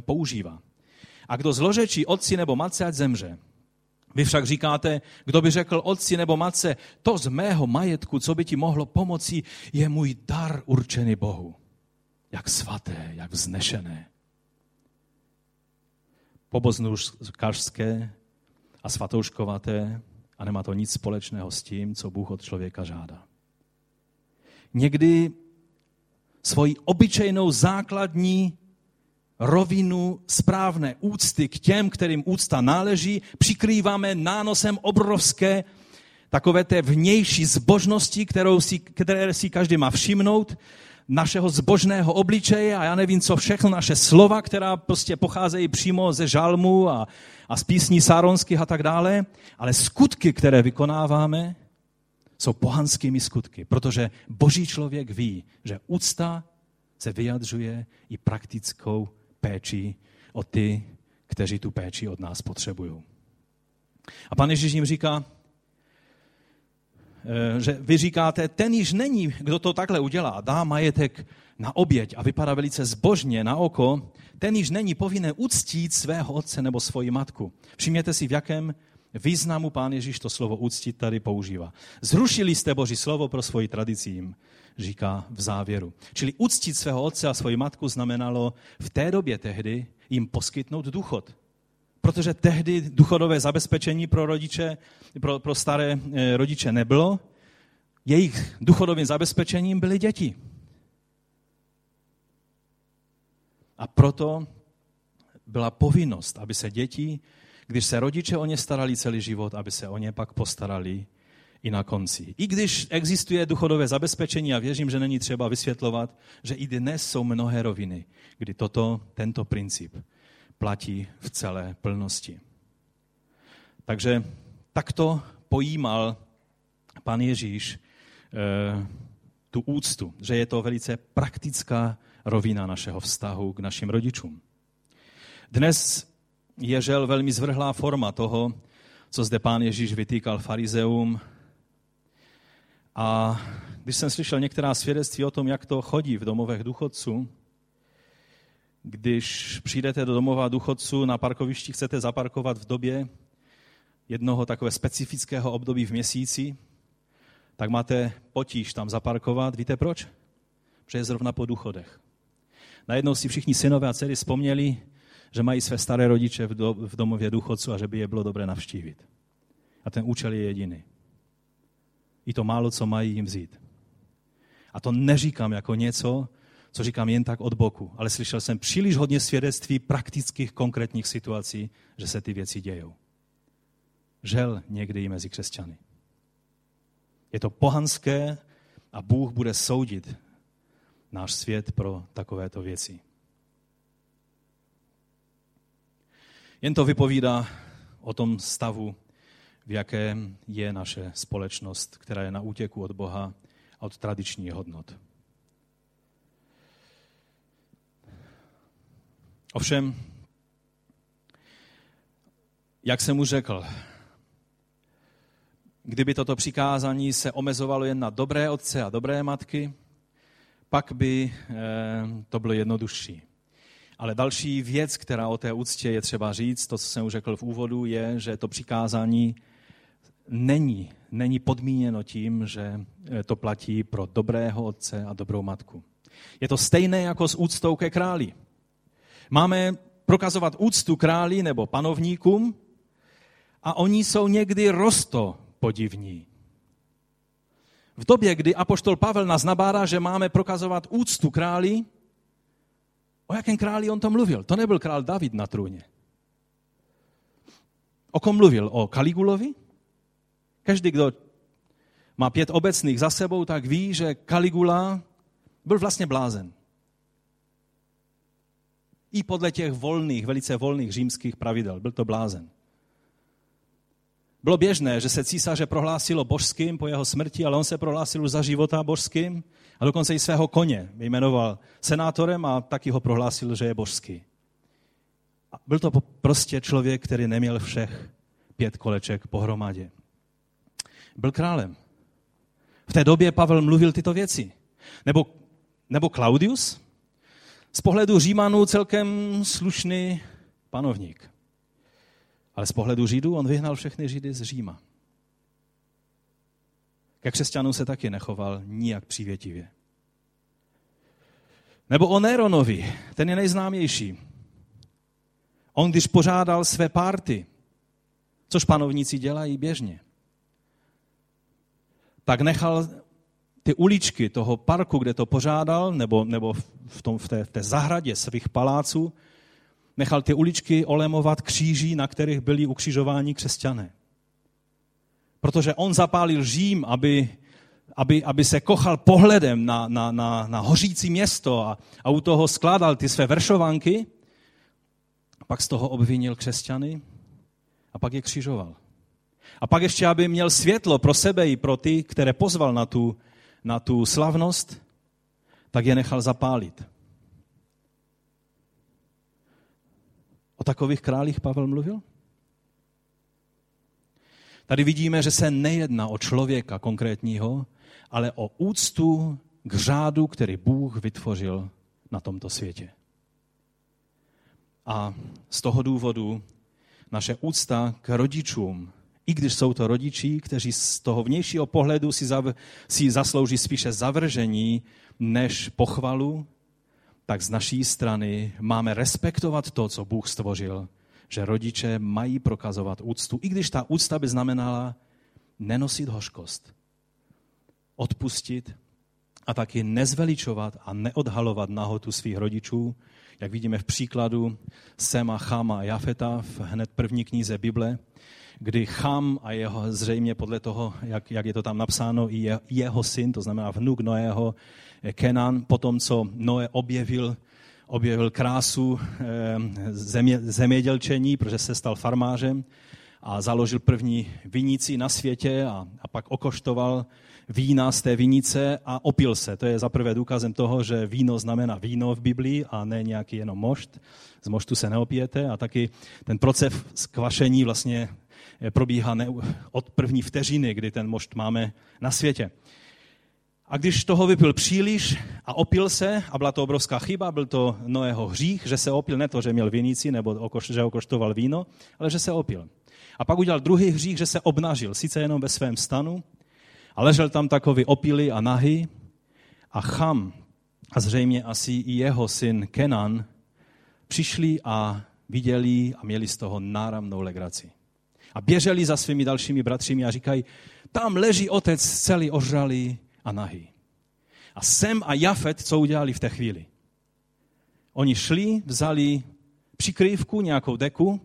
používá. A kdo zlořečí otci nebo matce, ať zemře. Vy však říkáte, kdo by řekl otci nebo matce, to z mého majetku, co by ti mohlo pomoci, je můj dar určený Bohu. Jak svaté, jak vznešené. Poboznuškařské a svatouškovaté a nemá to nic společného s tím, co Bůh od člověka žádá. Někdy svoji obyčejnou základní rovinu správné úcty k těm, kterým úcta náleží, přikrýváme nánosem obrovské takové té vnější zbožnosti, kterou si, které si každý má všimnout, našeho zbožného obličeje a já nevím, co všechno, naše slova, která prostě pocházejí přímo ze žalmu a, a z písní sáronských a tak dále, ale skutky, které vykonáváme, jsou pohanskými skutky, protože boží člověk ví, že úcta se vyjadřuje i praktickou péči o ty, kteří tu péči od nás potřebují. A pan Ježíš jim říká, eh, že vy říkáte, ten již není, kdo to takhle udělá, dá majetek na oběť a vypadá velice zbožně na oko, ten již není povinen uctít svého otce nebo svoji matku. Všimněte si, v jakém významu pán Ježíš to slovo uctít tady používá. Zrušili jste Boží slovo pro svoji tradici říká v závěru. Čili uctít svého otce a svoji matku znamenalo v té době tehdy jim poskytnout důchod. Protože tehdy důchodové zabezpečení pro rodiče, pro, pro staré eh, rodiče nebylo, jejich důchodovým zabezpečením byly děti. A proto byla povinnost, aby se děti, když se rodiče o ně starali celý život, aby se o ně pak postarali i na konci. I když existuje duchodové zabezpečení, a věřím, že není třeba vysvětlovat, že i dnes jsou mnohé roviny, kdy toto, tento princip platí v celé plnosti. Takže takto pojímal pan Ježíš e, tu úctu, že je to velice praktická rovina našeho vztahu k našim rodičům. Dnes je žel velmi zvrhlá forma toho, co zde pán Ježíš vytýkal farizeum. A když jsem slyšel některá svědectví o tom, jak to chodí v domovech důchodců, když přijdete do domova důchodců, na parkovišti chcete zaparkovat v době jednoho takové specifického období v měsíci, tak máte potíž tam zaparkovat. Víte proč? Protože je zrovna po důchodech. Najednou si všichni synové a dcery vzpomněli, že mají své staré rodiče v domově důchodců a že by je bylo dobré navštívit. A ten účel je jediný. I to málo, co mají jim vzít. A to neříkám jako něco, co říkám jen tak od boku, ale slyšel jsem příliš hodně svědectví praktických, konkrétních situací, že se ty věci dějou. Žel někdy i mezi křesťany. Je to pohanské a Bůh bude soudit náš svět pro takovéto věci. Jen to vypovídá o tom stavu, v jakém je naše společnost, která je na útěku od Boha a od tradičních hodnot. Ovšem, jak jsem už řekl, kdyby toto přikázání se omezovalo jen na dobré otce a dobré matky, pak by eh, to bylo jednodušší. Ale další věc, která o té úctě je třeba říct, to, co jsem už řekl v úvodu, je, že to přikázání není, není podmíněno tím, že eh, to platí pro dobrého otce a dobrou matku. Je to stejné jako s úctou ke králi. Máme prokazovat úctu králi nebo panovníkům a oni jsou někdy rosto podivní. V době, kdy apoštol Pavel nás nabádá, že máme prokazovat úctu králi, o jakém králi on to mluvil? To nebyl král David na trůně. O kom mluvil? O Kaligulovi? Každý, kdo má pět obecných za sebou, tak ví, že Kaligula byl vlastně blázen. I podle těch volných, velice volných římských pravidel. Byl to blázen. Bylo běžné, že se císaře prohlásilo božským po jeho smrti, ale on se prohlásil už za života božským a dokonce i svého koně jmenoval senátorem a taky ho prohlásil, že je božský. A byl to prostě člověk, který neměl všech pět koleček pohromadě. Byl králem. V té době Pavel mluvil tyto věci. Nebo, nebo Claudius, z pohledu Římanů celkem slušný panovník. Ale z pohledu Židů on vyhnal všechny Židy z Říma. Ke křesťanům se taky nechoval nijak přívětivě. Nebo o Neronovi, ten je nejznámější. On, když pořádal své párty, což panovníci dělají běžně, tak nechal ty uličky toho parku, kde to pořádal, nebo, nebo v, tom, v, té, v té zahradě svých paláců, nechal ty uličky olemovat kříží, na kterých byli ukřižováni křesťané. Protože on zapálil Řím, aby, aby, aby se kochal pohledem na, na, na, na hořící město a, a u toho skládal ty své veršovanky, pak z toho obvinil křesťany a pak je křižoval. A pak ještě, aby měl světlo pro sebe i pro ty, které pozval na tu, na tu slavnost, tak je nechal zapálit. O takových králích Pavel mluvil? Tady vidíme, že se nejedná o člověka konkrétního, ale o úctu k řádu, který Bůh vytvořil na tomto světě. A z toho důvodu naše úcta k rodičům, i když jsou to rodiči, kteří z toho vnějšího pohledu si, zav, si zaslouží spíše zavržení než pochvalu, tak z naší strany máme respektovat to, co Bůh stvořil, že rodiče mají prokazovat úctu, i když ta úcta by znamenala nenosit hořkost, odpustit a taky nezveličovat a neodhalovat nahotu svých rodičů, jak vidíme v příkladu Sema, Chama a Jafeta v hned první knize Bible, kdy Cham a jeho, zřejmě podle toho, jak, jak je to tam napsáno, i je, jeho syn, to znamená vnuk Noého, Kenan, potom co Noé objevil, objevil krásu eh, země, zemědělčení, protože se stal farmářem a založil první vinici na světě a, a pak okoštoval vína z té vinice a opil se. To je zaprvé důkazem toho, že víno znamená víno v Biblii a ne nějaký jenom mošt. Z moštu se neopijete a taky ten proces skvašení vlastně probíhá ne, od první vteřiny, kdy ten mošt máme na světě. A když toho vypil příliš a opil se, a byla to obrovská chyba, byl to Noého hřích, že se opil, ne to, že měl vinici nebo že okoštoval víno, ale že se opil. A pak udělal druhý hřích, že se obnažil, sice jenom ve svém stanu, a ležel tam takový opilý a nahý a Cham a zřejmě asi i jeho syn Kenan přišli a viděli a měli z toho náramnou legraci. A běželi za svými dalšími bratřími a říkají, tam leží otec celý ožralý a nahý. A Sem a Jafet, co udělali v té chvíli? Oni šli, vzali přikrývku, nějakou deku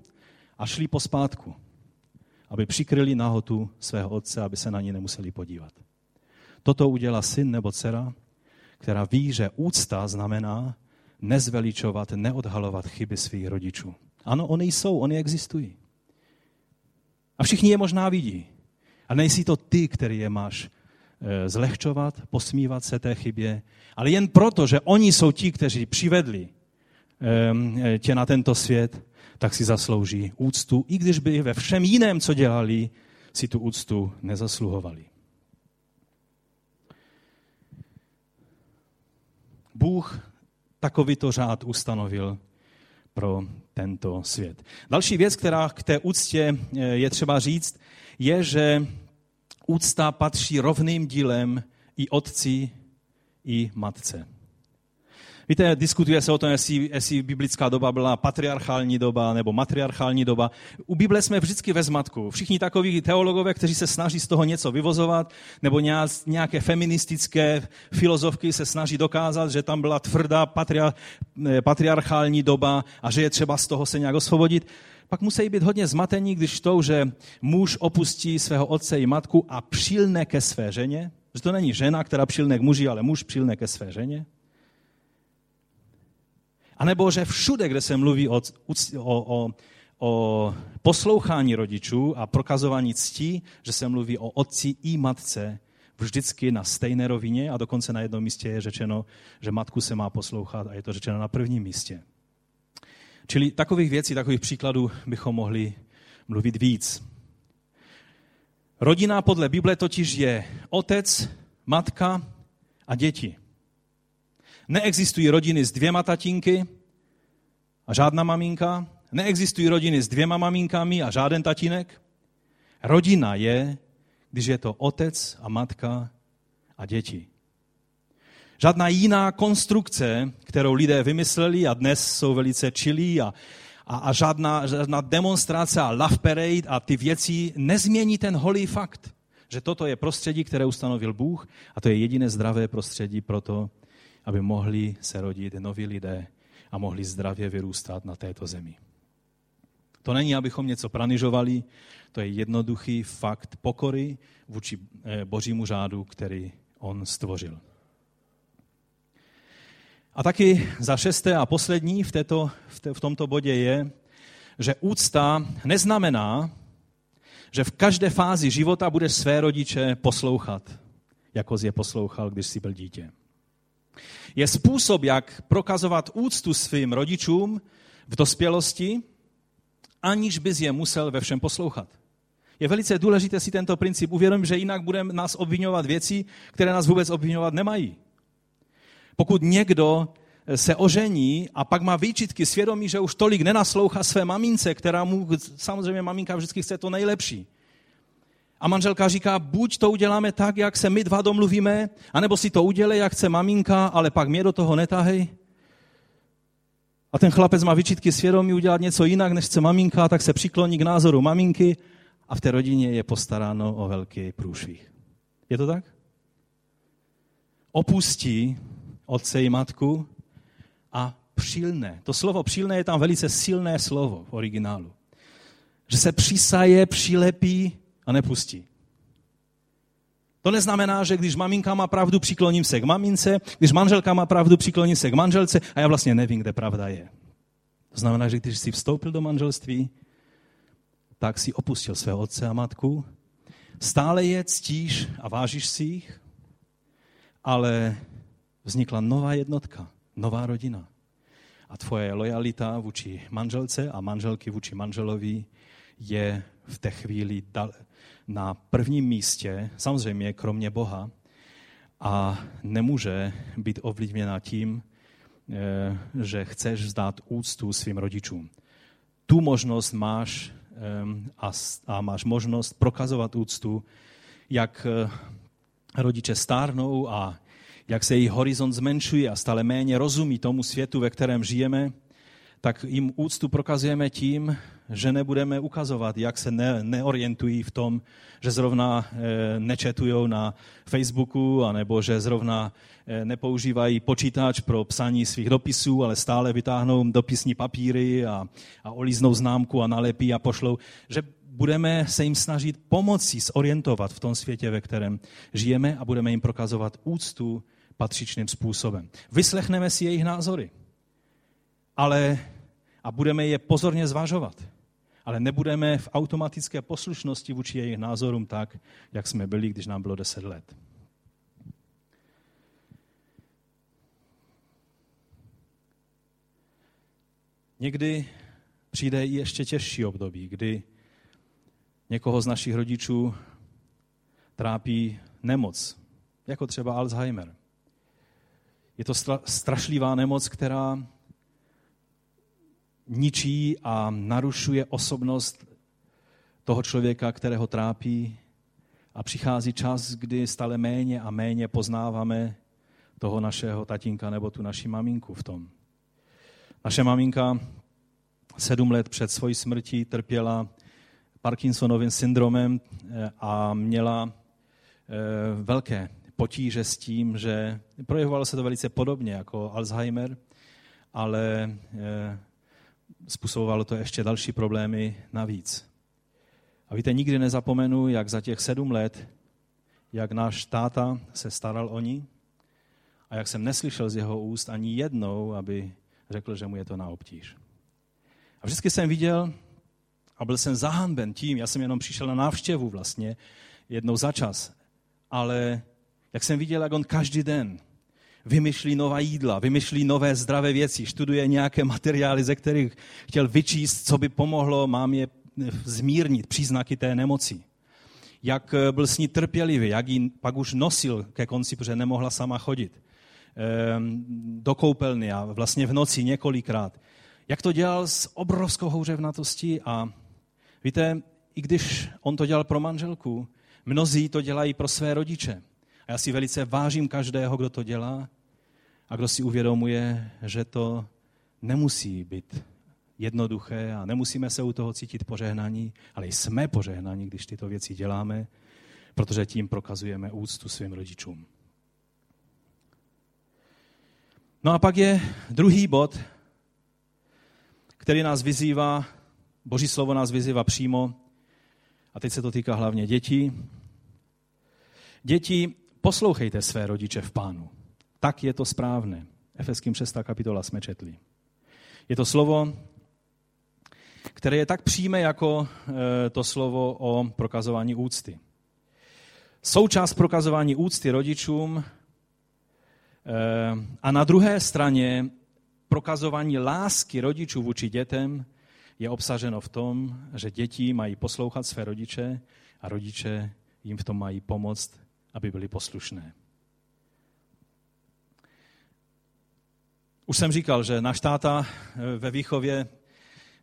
a šli pospátku, aby přikryli nahotu svého otce, aby se na ní nemuseli podívat. Toto udělá syn nebo dcera, která ví, že úcta znamená nezveličovat, neodhalovat chyby svých rodičů. Ano, oni jsou, oni existují. A všichni je možná vidí. A nejsi to ty, který je máš eh, zlehčovat, posmívat se té chybě, ale jen proto, že oni jsou ti, kteří přivedli ehm, eh, tě na tento svět, tak si zaslouží úctu, i když by ve všem jiném, co dělali, si tu úctu nezasluhovali. Bůh takovýto řád ustanovil pro tento svět. Další věc, která k té úctě eh, je třeba říct, je, že úcta patří rovným dílem i otci, i matce. Víte, diskutuje se o tom, jestli, jestli biblická doba byla patriarchální doba nebo matriarchální doba. U Bible jsme vždycky ve zmatku. Všichni takoví teologové, kteří se snaží z toho něco vyvozovat, nebo nějaké feministické filozofky se snaží dokázat, že tam byla tvrdá patria, eh, patriarchální doba a že je třeba z toho se nějak osvobodit pak musí být hodně zmatení, když to, že muž opustí svého otce i matku a přilne ke své ženě, že to není žena, která přilne k muži, ale muž přilne ke své ženě. A nebo že všude, kde se mluví o, o, o, o poslouchání rodičů a prokazování ctí, že se mluví o otci i matce, vždycky na stejné rovině a dokonce na jednom místě je řečeno, že matku se má poslouchat a je to řečeno na prvním místě. Čili takových věcí, takových příkladů bychom mohli mluvit víc. Rodina podle Bible totiž je otec, matka a děti. Neexistují rodiny s dvěma tatínky a žádná maminka. Neexistují rodiny s dvěma maminkami a žáden tatínek. Rodina je, když je to otec a matka a děti. Žádná jiná konstrukce, kterou lidé vymysleli a dnes jsou velice čilí a, a, a žádná, žádná demonstrace a love parade a ty věci nezmění ten holý fakt, že toto je prostředí, které ustanovil Bůh a to je jediné zdravé prostředí pro to, aby mohli se rodit noví lidé a mohli zdravě vyrůstat na této zemi. To není, abychom něco pranižovali, to je jednoduchý fakt pokory vůči eh, božímu řádu, který on stvořil. A taky za šesté a poslední v, této, v, té, v tomto bodě je, že úcta neznamená, že v každé fázi života budeš své rodiče poslouchat, jako jsi je poslouchal, když jsi byl dítě. Je způsob, jak prokazovat úctu svým rodičům v dospělosti, aniž bys je musel ve všem poslouchat. Je velice důležité si tento princip uvědomit, že jinak budeme nás obvinovat věci, které nás vůbec obvinovat nemají. Pokud někdo se ožení a pak má výčitky svědomí, že už tolik nenaslouchá své mamince, která mu, samozřejmě maminka vždycky chce to nejlepší. A manželka říká, buď to uděláme tak, jak se my dva domluvíme, anebo si to udělej, jak chce maminka, ale pak mě do toho netahej. A ten chlapec má vyčitky svědomí udělat něco jinak, než chce maminka, tak se přikloní k názoru maminky a v té rodině je postaráno o velký průšvih. Je to tak? Opustí otce i matku a přilne. To slovo přilne je tam velice silné slovo v originálu. Že se přisaje, přilepí a nepustí. To neznamená, že když maminka má pravdu, přikloním se k mamince, když manželka má pravdu, přikloním se k manželce a já vlastně nevím, kde pravda je. To znamená, že když jsi vstoupil do manželství, tak si opustil svého otce a matku, stále je ctíš a vážíš si jich, ale vznikla nová jednotka, nová rodina. A tvoje lojalita vůči manželce a manželky vůči manželovi je v té chvíli na prvním místě, samozřejmě kromě Boha, a nemůže být ovlivněna tím, eh, že chceš vzdát úctu svým rodičům. Tu možnost máš eh, a máš možnost prokazovat úctu, jak eh, rodiče stárnou a jak se jejich horizont zmenšuje a stále méně rozumí tomu světu, ve kterém žijeme, tak jim úctu prokazujeme tím, že nebudeme ukazovat, jak se ne, neorientují v tom, že zrovna e, nečetují na Facebooku, anebo že zrovna e, nepoužívají počítač pro psaní svých dopisů, ale stále vytáhnou dopisní papíry a, a olíznou známku a nalepí a pošlou. Že budeme se jim snažit pomoci zorientovat v tom světě, ve kterém žijeme a budeme jim prokazovat úctu patřičným způsobem. Vyslechneme si jejich názory, ale a budeme je pozorně zvažovat. Ale nebudeme v automatické poslušnosti vůči jejich názorům tak, jak jsme byli, když nám bylo 10 let. Někdy přijde i ještě těžší období, kdy někoho z našich rodičů trápí nemoc, jako třeba Alzheimer. Je to strašlivá nemoc, která ničí a narušuje osobnost toho člověka, kterého trápí. A přichází čas, kdy stále méně a méně poznáváme toho našeho tatínka nebo tu naši maminku v tom. Naše maminka sedm let před svojí smrtí trpěla Parkinsonovým syndromem eh, a měla eh, velké potíže s tím, že projevovalo se to velice podobně jako Alzheimer, ale eh, způsobovalo to ještě další problémy navíc. A víte, nikdy nezapomenu, jak za těch sedm let, jak náš táta se staral o ní a jak jsem neslyšel z jeho úst ani jednou, aby řekl, že mu je to na obtíž. A vždycky jsem viděl a byl jsem zahanben tím, já jsem jenom přišel na návštěvu vlastně, jednou za čas, ale jak jsem viděl, jak on každý den vymyšlí nová jídla, vymyšlí nové zdravé věci, studuje nějaké materiály, ze kterých chtěl vyčíst, co by pomohlo mám je zmírnit příznaky té nemoci. Jak eh, byl s ní trpělivý, jak ji pak už nosil ke konci, protože nemohla sama chodit ehm, do koupelny a vlastně v noci několikrát. Jak to dělal s obrovskou houřevnatostí a víte, i když on to dělal pro manželku, mnozí to dělají pro své rodiče. Já si velice vážím každého, kdo to dělá a kdo si uvědomuje, že to nemusí být jednoduché a nemusíme se u toho cítit požehnaní, ale jsme požehnaní, když tyto věci děláme, protože tím prokazujeme úctu svým rodičům. No a pak je druhý bod, který nás vyzývá, Boží slovo nás vyzývá přímo, a teď se to týká hlavně dětí. Děti Poslouchejte své rodiče v pánu. Tak je to správné. Efeským 6. kapitola jsme četli. Je to slovo, které je tak přímé jako e, to slovo o prokazování úcty. Součást prokazování úcty rodičům e, a na druhé straně prokazování lásky rodičů vůči dětem je obsaženo v tom, že děti mají poslouchat své rodiče a rodiče jim v tom mají pomoct aby byli poslušné. Už jsem říkal, že náš táta eh, ve výchově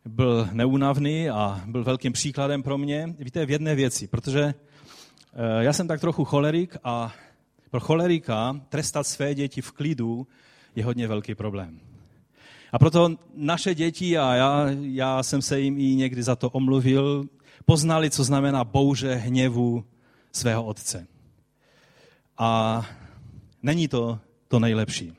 byl neúnavný a byl velkým příkladem pro mě. Víte, v jedné věci, protože eh, já jsem tak trochu cholerik a pro cholerika trestat své děti v klidu je hodně velký problém. A proto naše děti, a já, já jsem se jim i někdy za to omluvil, poznali, co znamená bouře hněvu svého otce. A není to to nejlepší.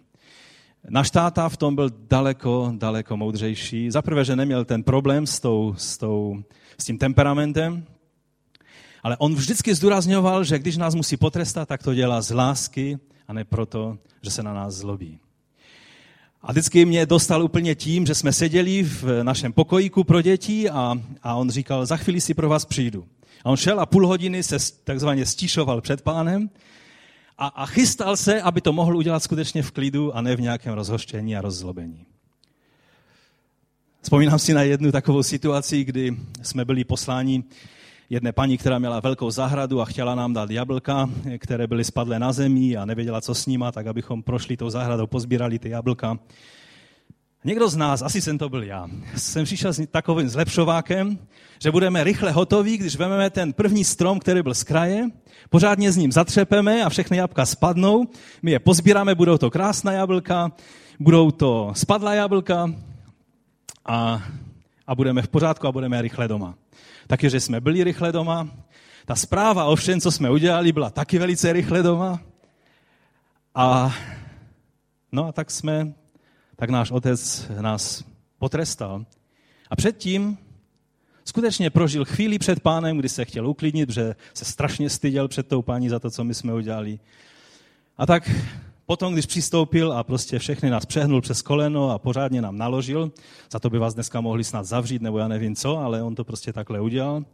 Náš táta v tom byl daleko, daleko moudřejší. Za prvé, že neměl ten problém s, tou, s, tou, s tím temperamentem, ale on vždycky zdůrazňoval, že když nás musí potrestat, tak to dělá z lásky a ne proto, že se na nás zlobí. A vždycky mě dostal úplně tím, že jsme seděli v našem pokojíku pro děti a, a on říkal, za chvíli si pro vás přijdu. A on šel a půl hodiny se takzvaně stišoval před pánem a, a chystal se, aby to mohl udělat skutečně v klidu a ne v nějakém rozhoštění a rozzlobení. Vzpomínám si na jednu takovou situaci, kdy jsme byli posláni jedné paní, která měla velkou zahradu a chtěla nám dát jablka, které byly spadlé na zemi a nevěděla, co s nima, tak abychom prošli tou zahradou, pozbírali ty jablka. Někdo z nás, asi jsem to byl já, jsem přišel s takovým zlepšovákem, že budeme rychle hotoví, když vezmeme ten první strom, který byl z kraje, pořádně s ním zatřepeme a všechny jabka spadnou, my je pozbíráme, budou to krásná jablka, budou to spadlá jablka a, a budeme v pořádku a budeme rychle doma. Takže jsme byli rychle doma. Ta zpráva o všem, co jsme udělali, byla taky velice rychle doma. A no a tak jsme, tak náš otec nás potrestal. A předtím skutečně prožil chvíli před pánem, kdy se chtěl uklidnit, protože se strašně styděl před tou paní za to, co my jsme udělali. A tak potom, když přistoupil a prostě všechny nás přehnul přes koleno a pořádně nám naložil, za to by vás dneska mohli snad zavřít, nebo já nevím co, ale on to prostě takhle udělal,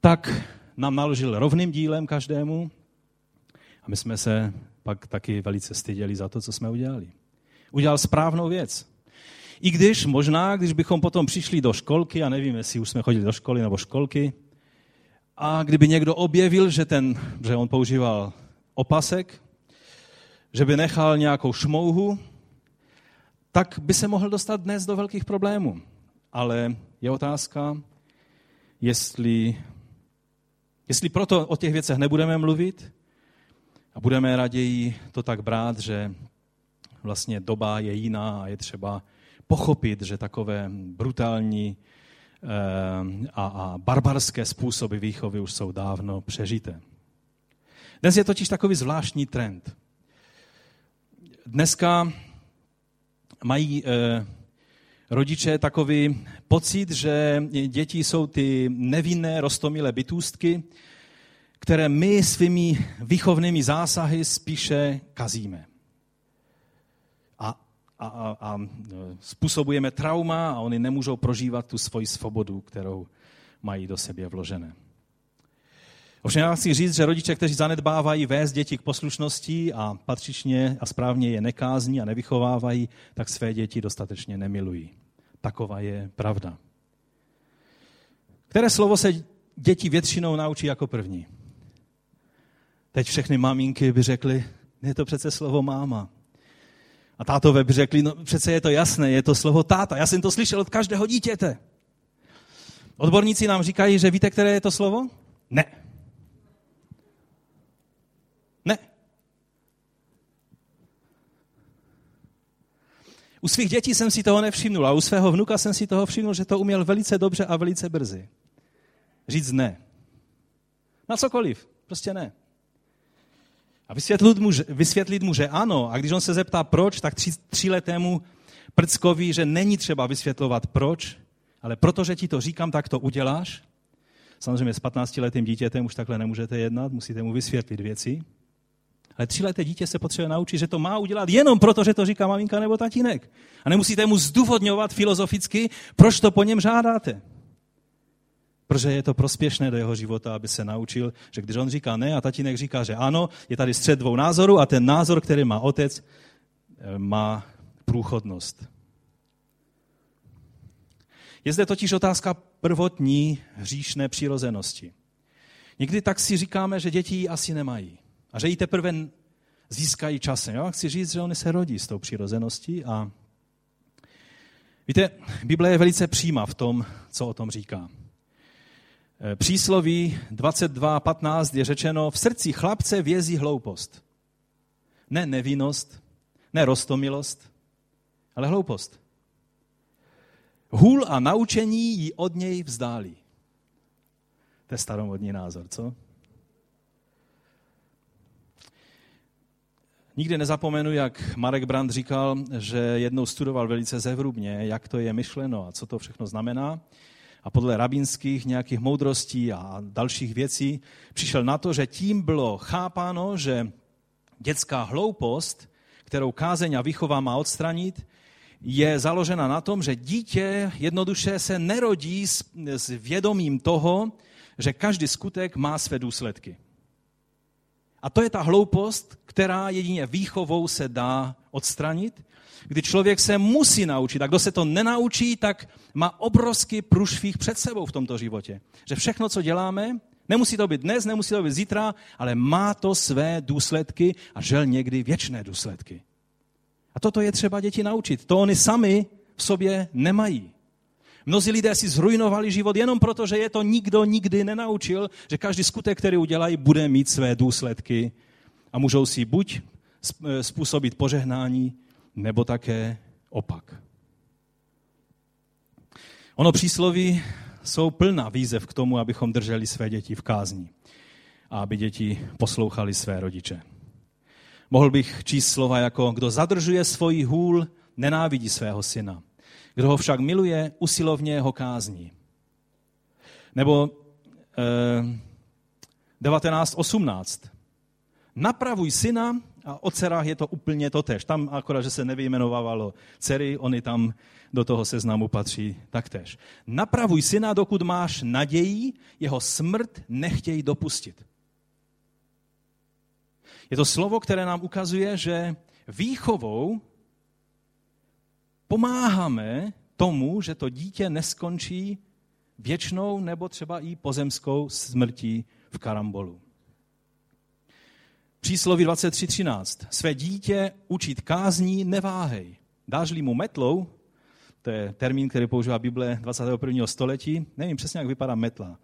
tak nám naložil rovným dílem každému a my jsme se pak taky velice styděli za to, co jsme udělali. Udělal správnou věc. I když možná, když bychom potom přišli do školky, a nevím, jestli už jsme chodili do školy nebo školky, a kdyby někdo objevil, že, ten, že on používal opasek, že by nechal nějakou šmouhu, tak by se mohl dostat dnes do velkých problémů. Ale je otázka, jestli, jestli proto o těch věcech nebudeme mluvit a budeme raději to tak brát, že vlastně doba je jiná a je třeba pochopit, že takové brutální eh, a, barbarské způsoby výchovy už jsou dávno přežité. Dnes je totiž takový zvláštní trend. Dneska mají eh, rodiče takový pocit, že děti jsou ty nevinné, rostomilé bytůstky, které my svými výchovnými zásahy spíše kazíme a, a, a způsobujeme trauma a oni nemůžou prožívat tu svoji svobodu, kterou mají do sebe vložené. Ovšem já chci říct, že rodiče, kteří zanedbávají vést děti k poslušnosti a patřičně a správně je nekázní a nevychovávají, tak své děti dostatečně nemilují. Taková je pravda. Které slovo se děti většinou naučí jako první? Teď všechny maminky by řekly, je to přece slovo máma. A tátové by řekli, no přece je to jasné, je to slovo táta. Já jsem to slyšel od každého dítěte. Odborníci nám říkají, že víte, které je to slovo? Ne. Ne. U svých dětí jsem si toho nevšimnul a u svého vnuka jsem si toho všimnul, že to uměl velice dobře a velice brzy. Říct ne. Na cokoliv. Prostě ne. A vysvětlit mu, vysvětlit mu, že ano. A když on se zeptá proč, tak tři, tříletému prckovi, že není třeba vysvětlovat proč, ale protože ti to říkám, tak to uděláš. Samozřejmě s 15-letým dítětem už takhle nemůžete jednat, musíte mu vysvětlit věci. Ale tříleté dítě se potřebuje naučit, že to má udělat jenom proto, že to říká maminka nebo tatínek. A nemusíte mu zdůvodňovat filozoficky, proč to po něm žádáte protože je to prospěšné do jeho života, aby se naučil, že když on říká ne a tatínek říká, že ano, je tady střed dvou názorů a ten názor, který má otec, eh, má průchodnost. Je zde totiž otázka prvotní hříšné přirozenosti. Někdy tak si říkáme, že děti ji asi nemají a že ji teprve získají časem. Já chci říct, že oni se rodí s tou přirozeností a víte, Bible je velice přímá v tom, co o tom říká. Eh, přísloví 22.15 je řečeno, v srdci chlapce vězí hloupost. Ne nevinnost, ne rostomilost, ale hloupost. Hůl a naučení ji od něj vzdálí. To je staromodní názor, co? Nikdy nezapomenu, jak Marek Brand říkal, že jednou studoval velice zevrubně, jak to je myšleno a co to všechno znamená a podle rabínských nějakých moudrostí a dalších věcí přišel na to, že tím bylo chápáno, že dětská hloupost, kterou kázeň a výchova má odstranit, je založena na tom, že dítě jednoduše se nerodí s, s vědomím toho, že každý skutek má své důsledky. A to je ta hloupost, která jedině výchovou se dá odstranit kdy člověk se musí naučit. A kdo se to nenaučí, tak má obrovský průšvih před sebou v tomto životě. Že všechno, co děláme, nemusí to být dnes, nemusí to být zítra, ale má to své důsledky a žel někdy věčné důsledky. A toto je třeba děti naučit. To oni sami v sobě nemají. Mnozí lidé si zrujnovali život jenom proto, že je to nikdo nikdy nenaučil, že každý skutek, který udělají, bude mít své důsledky a můžou si buď způsobit požehnání, nebo také opak. Ono přísloví jsou plná výzev k tomu, abychom drželi své děti v kázni a aby děti poslouchali své rodiče. Mohl bych číst slova jako, kdo zadržuje svoji hůl, nenávidí svého syna. Kdo ho však miluje, usilovně ho kázní. Nebo eh, 1918. Napravuj syna a o dcerách je to úplně to tež. Tam akorát, že se nevyjmenovávalo dcery, oni tam do toho seznamu patří taktéž. Napravuj syna, dokud máš naději, jeho smrt nechtěj dopustit. Je to slovo, které nám ukazuje, že výchovou pomáháme tomu, že to dítě neskončí věčnou nebo třeba i pozemskou smrtí v karambolu. Přísloví 23.13. Své dítě učit kázní neváhej. Dáš-li mu metlou, to je termín, který používá Bible 21. století, nevím přesně, jak vypadá metla.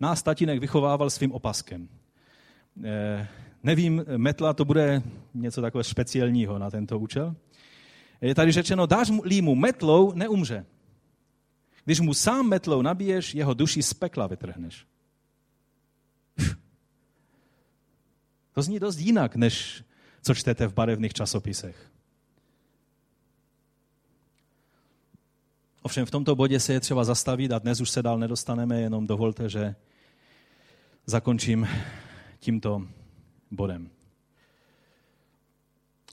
Nás tatínek vychovával svým opaskem. Eh, nevím, metla to bude něco takového speciálního na tento účel. Je tady řečeno, dáš-li mu metlou, neumře. Když mu sám metlou nabiješ, jeho duši z pekla vytrhneš. To zní dost jinak, než co čtete v barevných časopisech. Ovšem v tomto bodě se je třeba zastavit a dnes už se dál nedostaneme, jenom dovolte, že zakončím tímto bodem.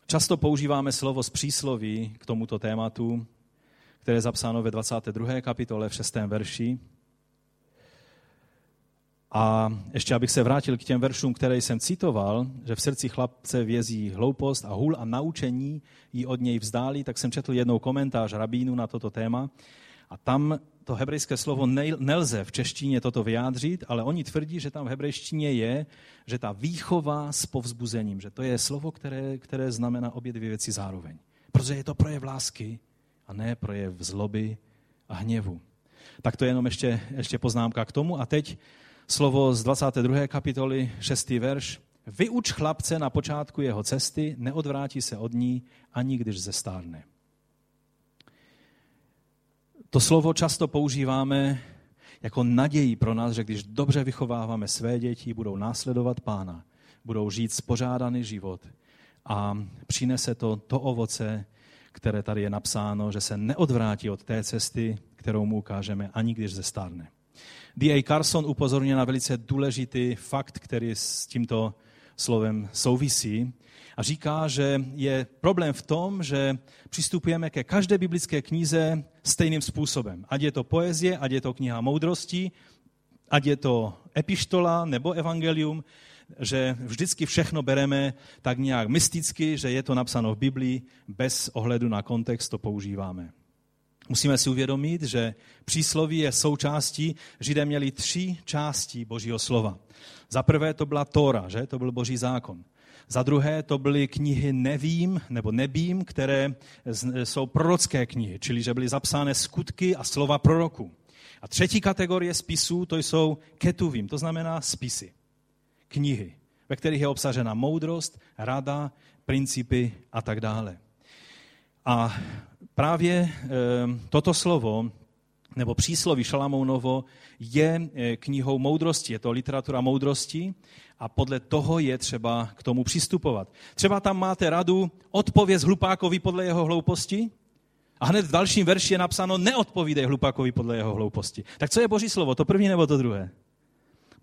Často používáme slovo z přísloví k tomuto tématu, které je zapsáno ve 22. kapitole v 6. verši. A ještě abych se vrátil k těm veršům, které jsem citoval, že v srdci chlapce vězí hloupost a hůl a naučení ji od něj vzdálí, tak jsem četl jednou komentář rabínu na toto téma. A tam to hebrejské slovo nelze v češtině toto vyjádřit, ale oni tvrdí, že tam v hebrejštině je, že ta výchova s povzbuzením, že to je slovo, které, které znamená obě dvě věci zároveň. Protože je to projev lásky a ne projev zloby a hněvu. Tak to je jenom ještě, ještě poznámka k tomu. A teď slovo z 22. kapitoly, 6. verš. Vyuč chlapce na počátku jeho cesty, neodvrátí se od ní, ani když zestárne. To slovo často používáme jako naději pro nás, že když dobře vychováváme své děti, budou následovat pána, budou žít spořádaný život a přinese to to ovoce, které tady je napsáno, že se neodvrátí od té cesty, kterou mu ukážeme, ani když zestárne. D.A. Carson upozorňuje na velice důležitý fakt, který s tímto slovem souvisí a říká, že je problém v tom, že přistupujeme ke každé biblické knize stejným způsobem. Ať je to poezie, ať je to kniha moudrosti, ať je to epištola nebo evangelium, že vždycky všechno bereme tak nějak mysticky, že je to napsáno v Biblii, bez ohledu na kontext to používáme. Musíme si uvědomit, že přísloví je součástí, Židé měli tři části Božího slova. Za prvé to byla Tóra, že? to byl Boží zákon. Za druhé to byly knihy Nevím nebo Nebím, které jsou prorocké knihy, čili že byly zapsány skutky a slova proroku. A třetí kategorie spisů to jsou Ketuvím, to znamená spisy, knihy, ve kterých je obsažena moudrost, rada, principy a tak dále. A právě e, toto slovo nebo přísloví Šalamounovo je eh, knihou moudrosti, je to literatura moudrosti a podle toho je třeba k tomu přistupovat. Třeba tam máte radu odpověz hlupákovi podle jeho hlouposti a hned v dalším verši je napsáno neodpovídej hlupákovi podle jeho hlouposti. Tak co je boží slovo, to první nebo to druhé?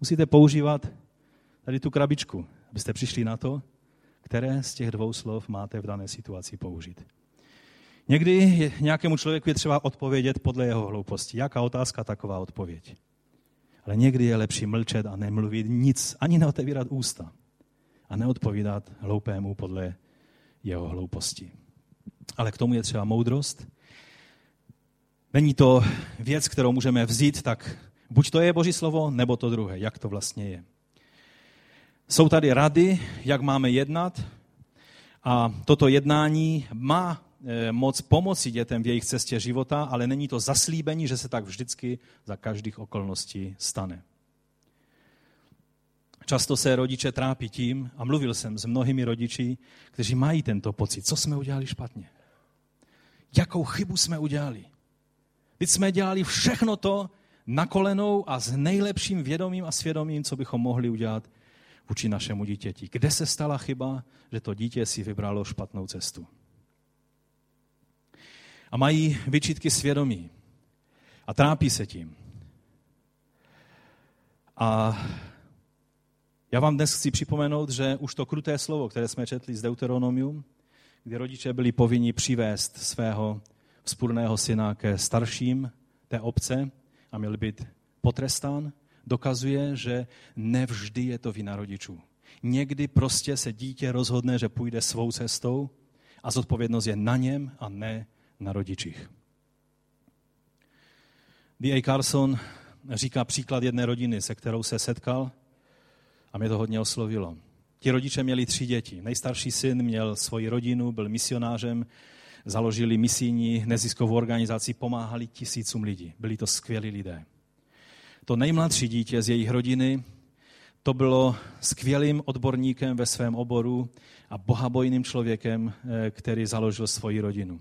Musíte používat tady tu krabičku, abyste přišli na to, které z těch dvou slov máte v dané situaci použít. Někdy nějakému člověku je třeba odpovědět podle jeho hlouposti. Jaká otázka, taková odpověď. Ale někdy je lepší mlčet a nemluvit nic, ani neotevírat ústa a neodpovídat hloupému podle jeho hlouposti. Ale k tomu je třeba moudrost. Není to věc, kterou můžeme vzít, tak buď to je Boží slovo, nebo to druhé, jak to vlastně je. Jsou tady rady, jak máme jednat a toto jednání má moc pomoci dětem v jejich cestě života, ale není to zaslíbení, že se tak vždycky za každých okolností stane. Často se rodiče trápí tím, a mluvil jsem s mnohými rodiči, kteří mají tento pocit, co jsme udělali špatně. Jakou chybu jsme udělali? Teď jsme dělali všechno to na kolenou a s nejlepším vědomím a svědomím, co bychom mohli udělat vůči našemu dítěti. Kde se stala chyba, že to dítě si vybralo špatnou cestu? A mají vyčítky svědomí a trápí se tím. A já vám dnes chci připomenout, že už to kruté slovo, které jsme četli z Deuteronomium, kdy rodiče byli povinni přivést svého vzpůrného syna ke starším té obce a měl být potrestán, dokazuje, že nevždy je to vina rodičů. Někdy prostě se dítě rozhodne, že půjde svou cestou a zodpovědnost je na něm a ne na rodičích. D.A. Carson říká příklad jedné rodiny, se kterou se setkal a mě to hodně oslovilo. Ti rodiče měli tři děti. Nejstarší syn měl svoji rodinu, byl misionářem, založili misijní neziskovou organizaci, pomáhali tisícům lidí. Byli to skvělí lidé. To nejmladší dítě z jejich rodiny, to bylo skvělým odborníkem ve svém oboru a bohabojným člověkem, eh, který založil svoji rodinu.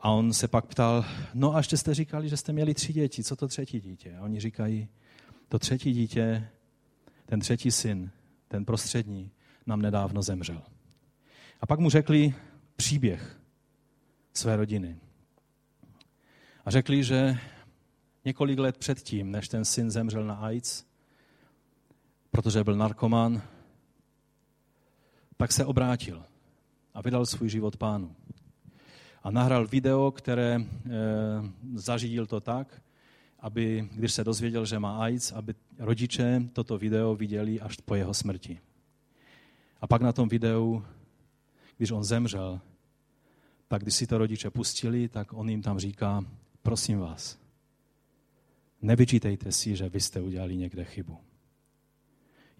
A on se pak ptal, no a ještě jste říkali, že jste měli tři děti, co to třetí dítě? A oni říkají, to třetí dítě, ten třetí syn, ten prostřední, nám nedávno zemřel. A pak mu řekli příběh své rodiny. A řekli, že několik let předtím, než ten syn zemřel na AIDS, protože byl narkoman, tak se obrátil a vydal svůj život pánu. A nahrál video, které e, zařídil to tak, aby, když se dozvěděl, že má AIDS, aby rodiče toto video viděli až po jeho smrti. A pak na tom videu, když on zemřel, tak když si to rodiče pustili, tak on jim tam říká, prosím vás, nevyčítejte si, že vy jste udělali někde chybu.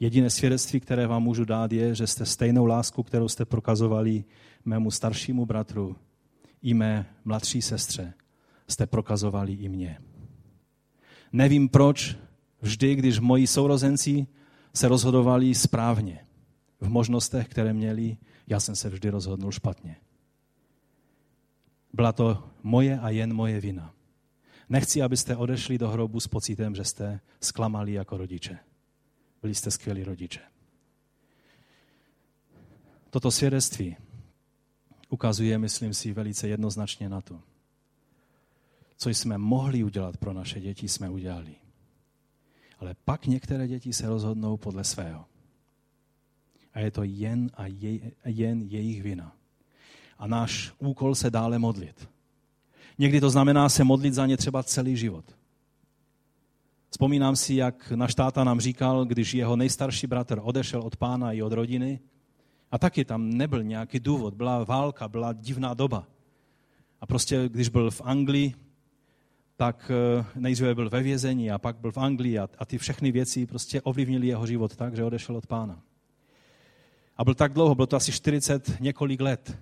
Jediné svědectví, které vám můžu dát, je, že jste stejnou lásku, kterou jste prokazovali mému staršímu bratru i mé mladší sestře, jste prokazovali i mě. Nevím proč, vždy, když moji sourozenci se rozhodovali správně v možnostech, které měli, já jsem se vždy rozhodnul špatně. Byla to moje a jen moje vina. Nechci, abyste odešli do hrobu s pocitem, že jste zklamali jako rodiče. Byli jste skvělí rodiče. Toto svědectví ukazuje, myslím si, velice jednoznačně na to, co jsme mohli udělat pro naše děti, jsme udělali. Ale pak některé děti se rozhodnou podle svého. A je to jen a je, jen jejich vina. A náš úkol se dále modlit. Někdy to znamená se modlit za ně třeba celý život. Vzpomínám si, jak náš táta nám říkal, když jeho nejstarší bratr odešel od pána i od rodiny, a taky tam nebyl nějaký důvod, byla válka, byla divná doba. A prostě, když byl v Anglii, tak eh, nejdříve byl ve vězení a pak byl v Anglii a, a ty všechny věci prostě ovlivnili jeho život tak, že odešel od pána. A byl tak dlouho, bylo to asi 40 několik let,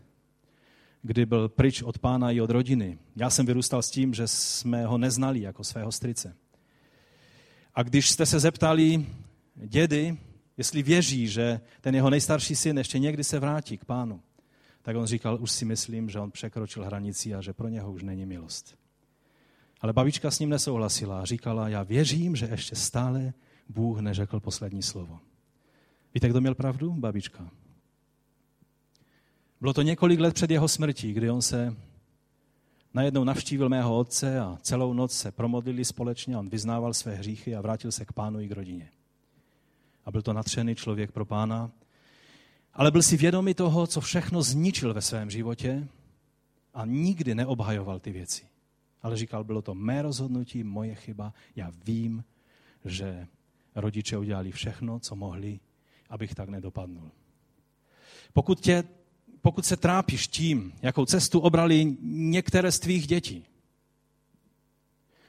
kdy byl pryč od pána i od rodiny. Já jsem vyrůstal s tím, že jsme ho neznali jako svého strice. A když jste se zeptali dědy, jestli věří, že ten jeho nejstarší syn ještě někdy se vrátí k pánu, tak on říkal, už si myslím, že on překročil hranici a že pro něho už není milost. Ale babička s ním nesouhlasila a říkala, já věřím, že ještě stále Bůh neřekl poslední slovo. Víte, kdo měl pravdu? Babička. Bylo to několik let před jeho smrtí, kdy on se najednou navštívil mého otce a celou noc se promodlili společně, on vyznával své hříchy a vrátil se k pánu i k rodině. A byl to natřený člověk pro pána, ale byl si vědomý toho, co všechno zničil ve svém životě a nikdy neobhajoval ty věci ale říkal, bylo to mé rozhodnutí, moje chyba. Já vím, že rodiče udělali všechno, co mohli, abych tak nedopadnul. Pokud, tě, pokud se trápíš tím, jakou cestu obrali některé z tvých dětí,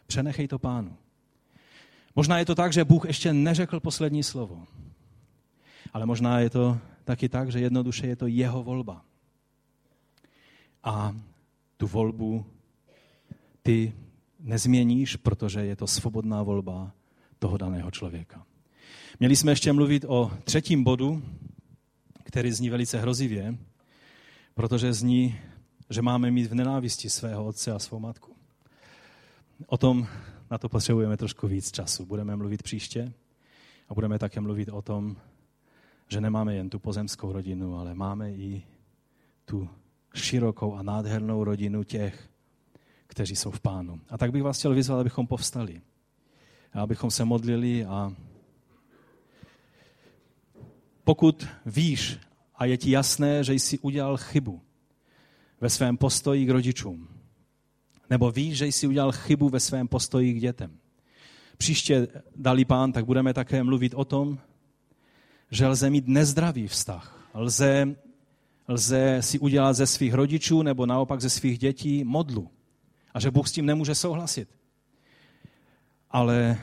přenechej to pánu. Možná je to tak, že Bůh ještě neřekl poslední slovo. Ale možná je to taky tak, že jednoduše je to jeho volba. A tu volbu ty nezměníš, protože je to svobodná volba toho daného člověka. Měli jsme ještě mluvit o třetím bodu, který zní velice hrozivě, protože zní, že máme mít v nenávisti svého otce a svou matku. o tom, na to potřebujeme trošku víc času. Budeme mluvit příště a budeme také mluvit o tom, že nemáme jen tu pozemskou rodinu, ale máme i tu širokou a nádhernou rodinu těch, kteří jsou v pánu. A tak bych vás chtěl vyzvat, abychom povstali. Abychom se modlili a pokud víš a je ti jasné, že jsi udělal chybu ve svém postoji k rodičům, nebo víš, že jsi udělal chybu ve svém postoji k dětem. Příště, dali pán, tak budeme také mluvit o tom, že lze mít nezdravý vztah. Lze, lze si udělat ze svých rodičů nebo naopak ze svých dětí modlu. A že Bůh s tím nemůže souhlasit. Ale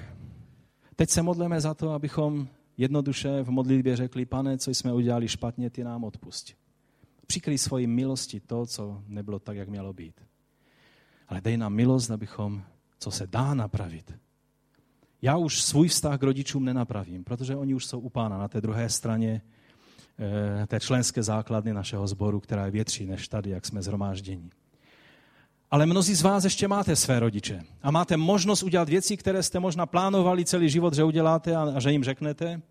teď se modlíme za to, abychom jednoduše v modlitbě řekli, pane, co jsme udělali špatně, ty nám odpust. Přikryj svoji milosti to, co nebylo tak, jak mělo být. Ale dej nám milost, abychom, co se dá napravit. Já už svůj vztah k rodičům nenapravím, protože oni už jsou u pána na té druhé straně eh, té členské základny našeho sboru, která je větší než tady, jak jsme zhromáždění. Ale mnozí z vás ještě máte své rodiče a máte možnost udělat věci, které jste možná plánovali celý život, že uděláte a, a že jim řeknete.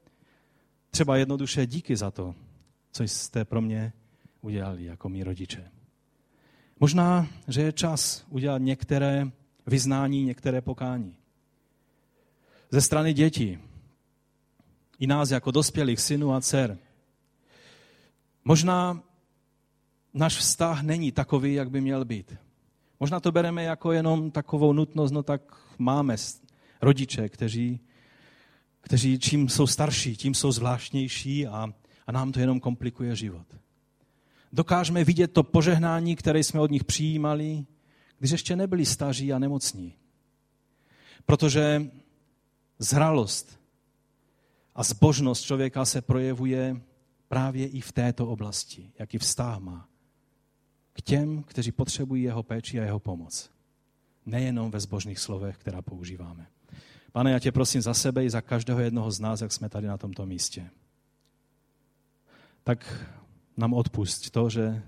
Třeba jednoduše díky za to, co jste pro mě udělali jako mý rodiče. Možná, že je čas udělat některé vyznání, některé pokání. Ze strany dětí, i nás jako dospělých synů a dcer. Možná náš vztah není takový, jak by měl být. Možná to bereme jako jenom takovou nutnost, no tak máme rodiče, kteří, kteří čím jsou starší, tím jsou zvláštnější a, a nám to jenom komplikuje život. Dokážeme vidět to požehnání, které jsme od nich přijímali, když ještě nebyli staří a nemocní. Protože zralost a zbožnost člověka se projevuje právě i v této oblasti, jaký vztah má k těm, kteří potřebují jeho péči a jeho pomoc. Nejenom ve zbožných slovech, která používáme. Pane, já tě prosím za sebe i za každého jednoho z nás, jak jsme tady na tomto místě. Tak nám odpust to, že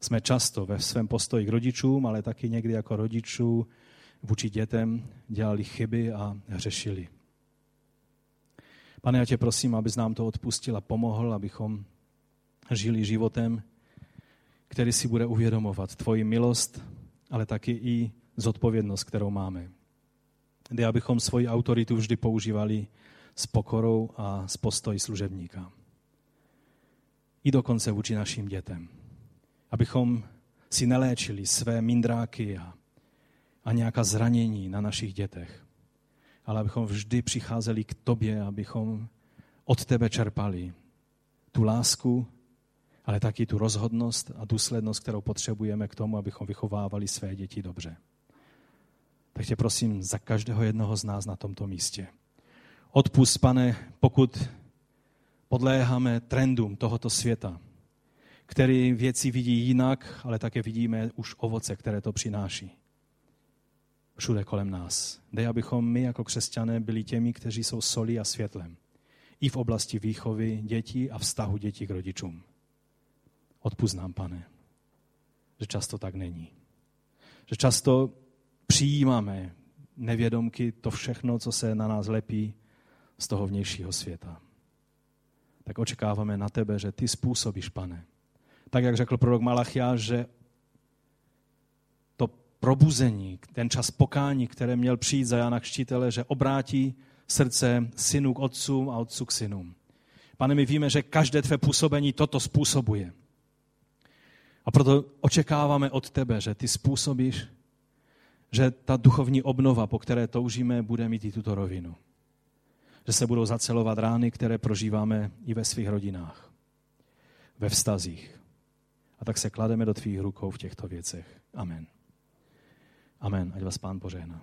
jsme často ve svém postoji k rodičům, ale taky někdy jako rodičů vůči dětem dělali chyby a hřešili. Pane, já tě prosím, abys nám to odpustil a pomohl, abychom žili životem, který si bude uvědomovat tvoji milost, ale taky i zodpovědnost, kterou máme. Kdy abychom svoji autoritu vždy používali s pokorou a s postojí služebníka. I dokonce vůči našim dětem. Abychom si neléčili své mindráky a, a nějaká zranění na našich dětech. Ale abychom vždy přicházeli k tobě, abychom od tebe čerpali tu lásku, ale taky tu rozhodnost a důslednost, kterou potřebujeme k tomu, abychom vychovávali své děti dobře. Tak tě prosím za každého jednoho z nás na tomto místě. Odpust, pane, pokud podléháme trendům tohoto světa, který věci vidí jinak, ale také vidíme už ovoce, které to přináší. Všude kolem nás. Dej, abychom my jako křesťané byli těmi, kteří jsou solí a světlem. I v oblasti výchovy dětí a vztahu dětí k rodičům. Odpust nám, pane, že často tak není. Že často přijímáme nevědomky to všechno, co se na nás lepí z toho vnějšího světa. Tak očekáváme na tebe, že ty způsobíš, pane. Tak, jak řekl prorok Malachia, že to probuzení, ten čas pokání, které měl přijít za Jana Kštítele, že obrátí srdce synů k otcům a otců k synům. Pane, my víme, že každé tvé působení toto způsobuje. A proto očekáváme od tebe, že ty způsobíš, že ta duchovní obnova, po které toužíme, bude mít i tuto rovinu. Že se budou zacelovat rány, které prožíváme i ve svých rodinách, ve vztazích. A tak se klademe do tvých rukou v těchto věcech. Amen. Amen. Ať vás pán požehná.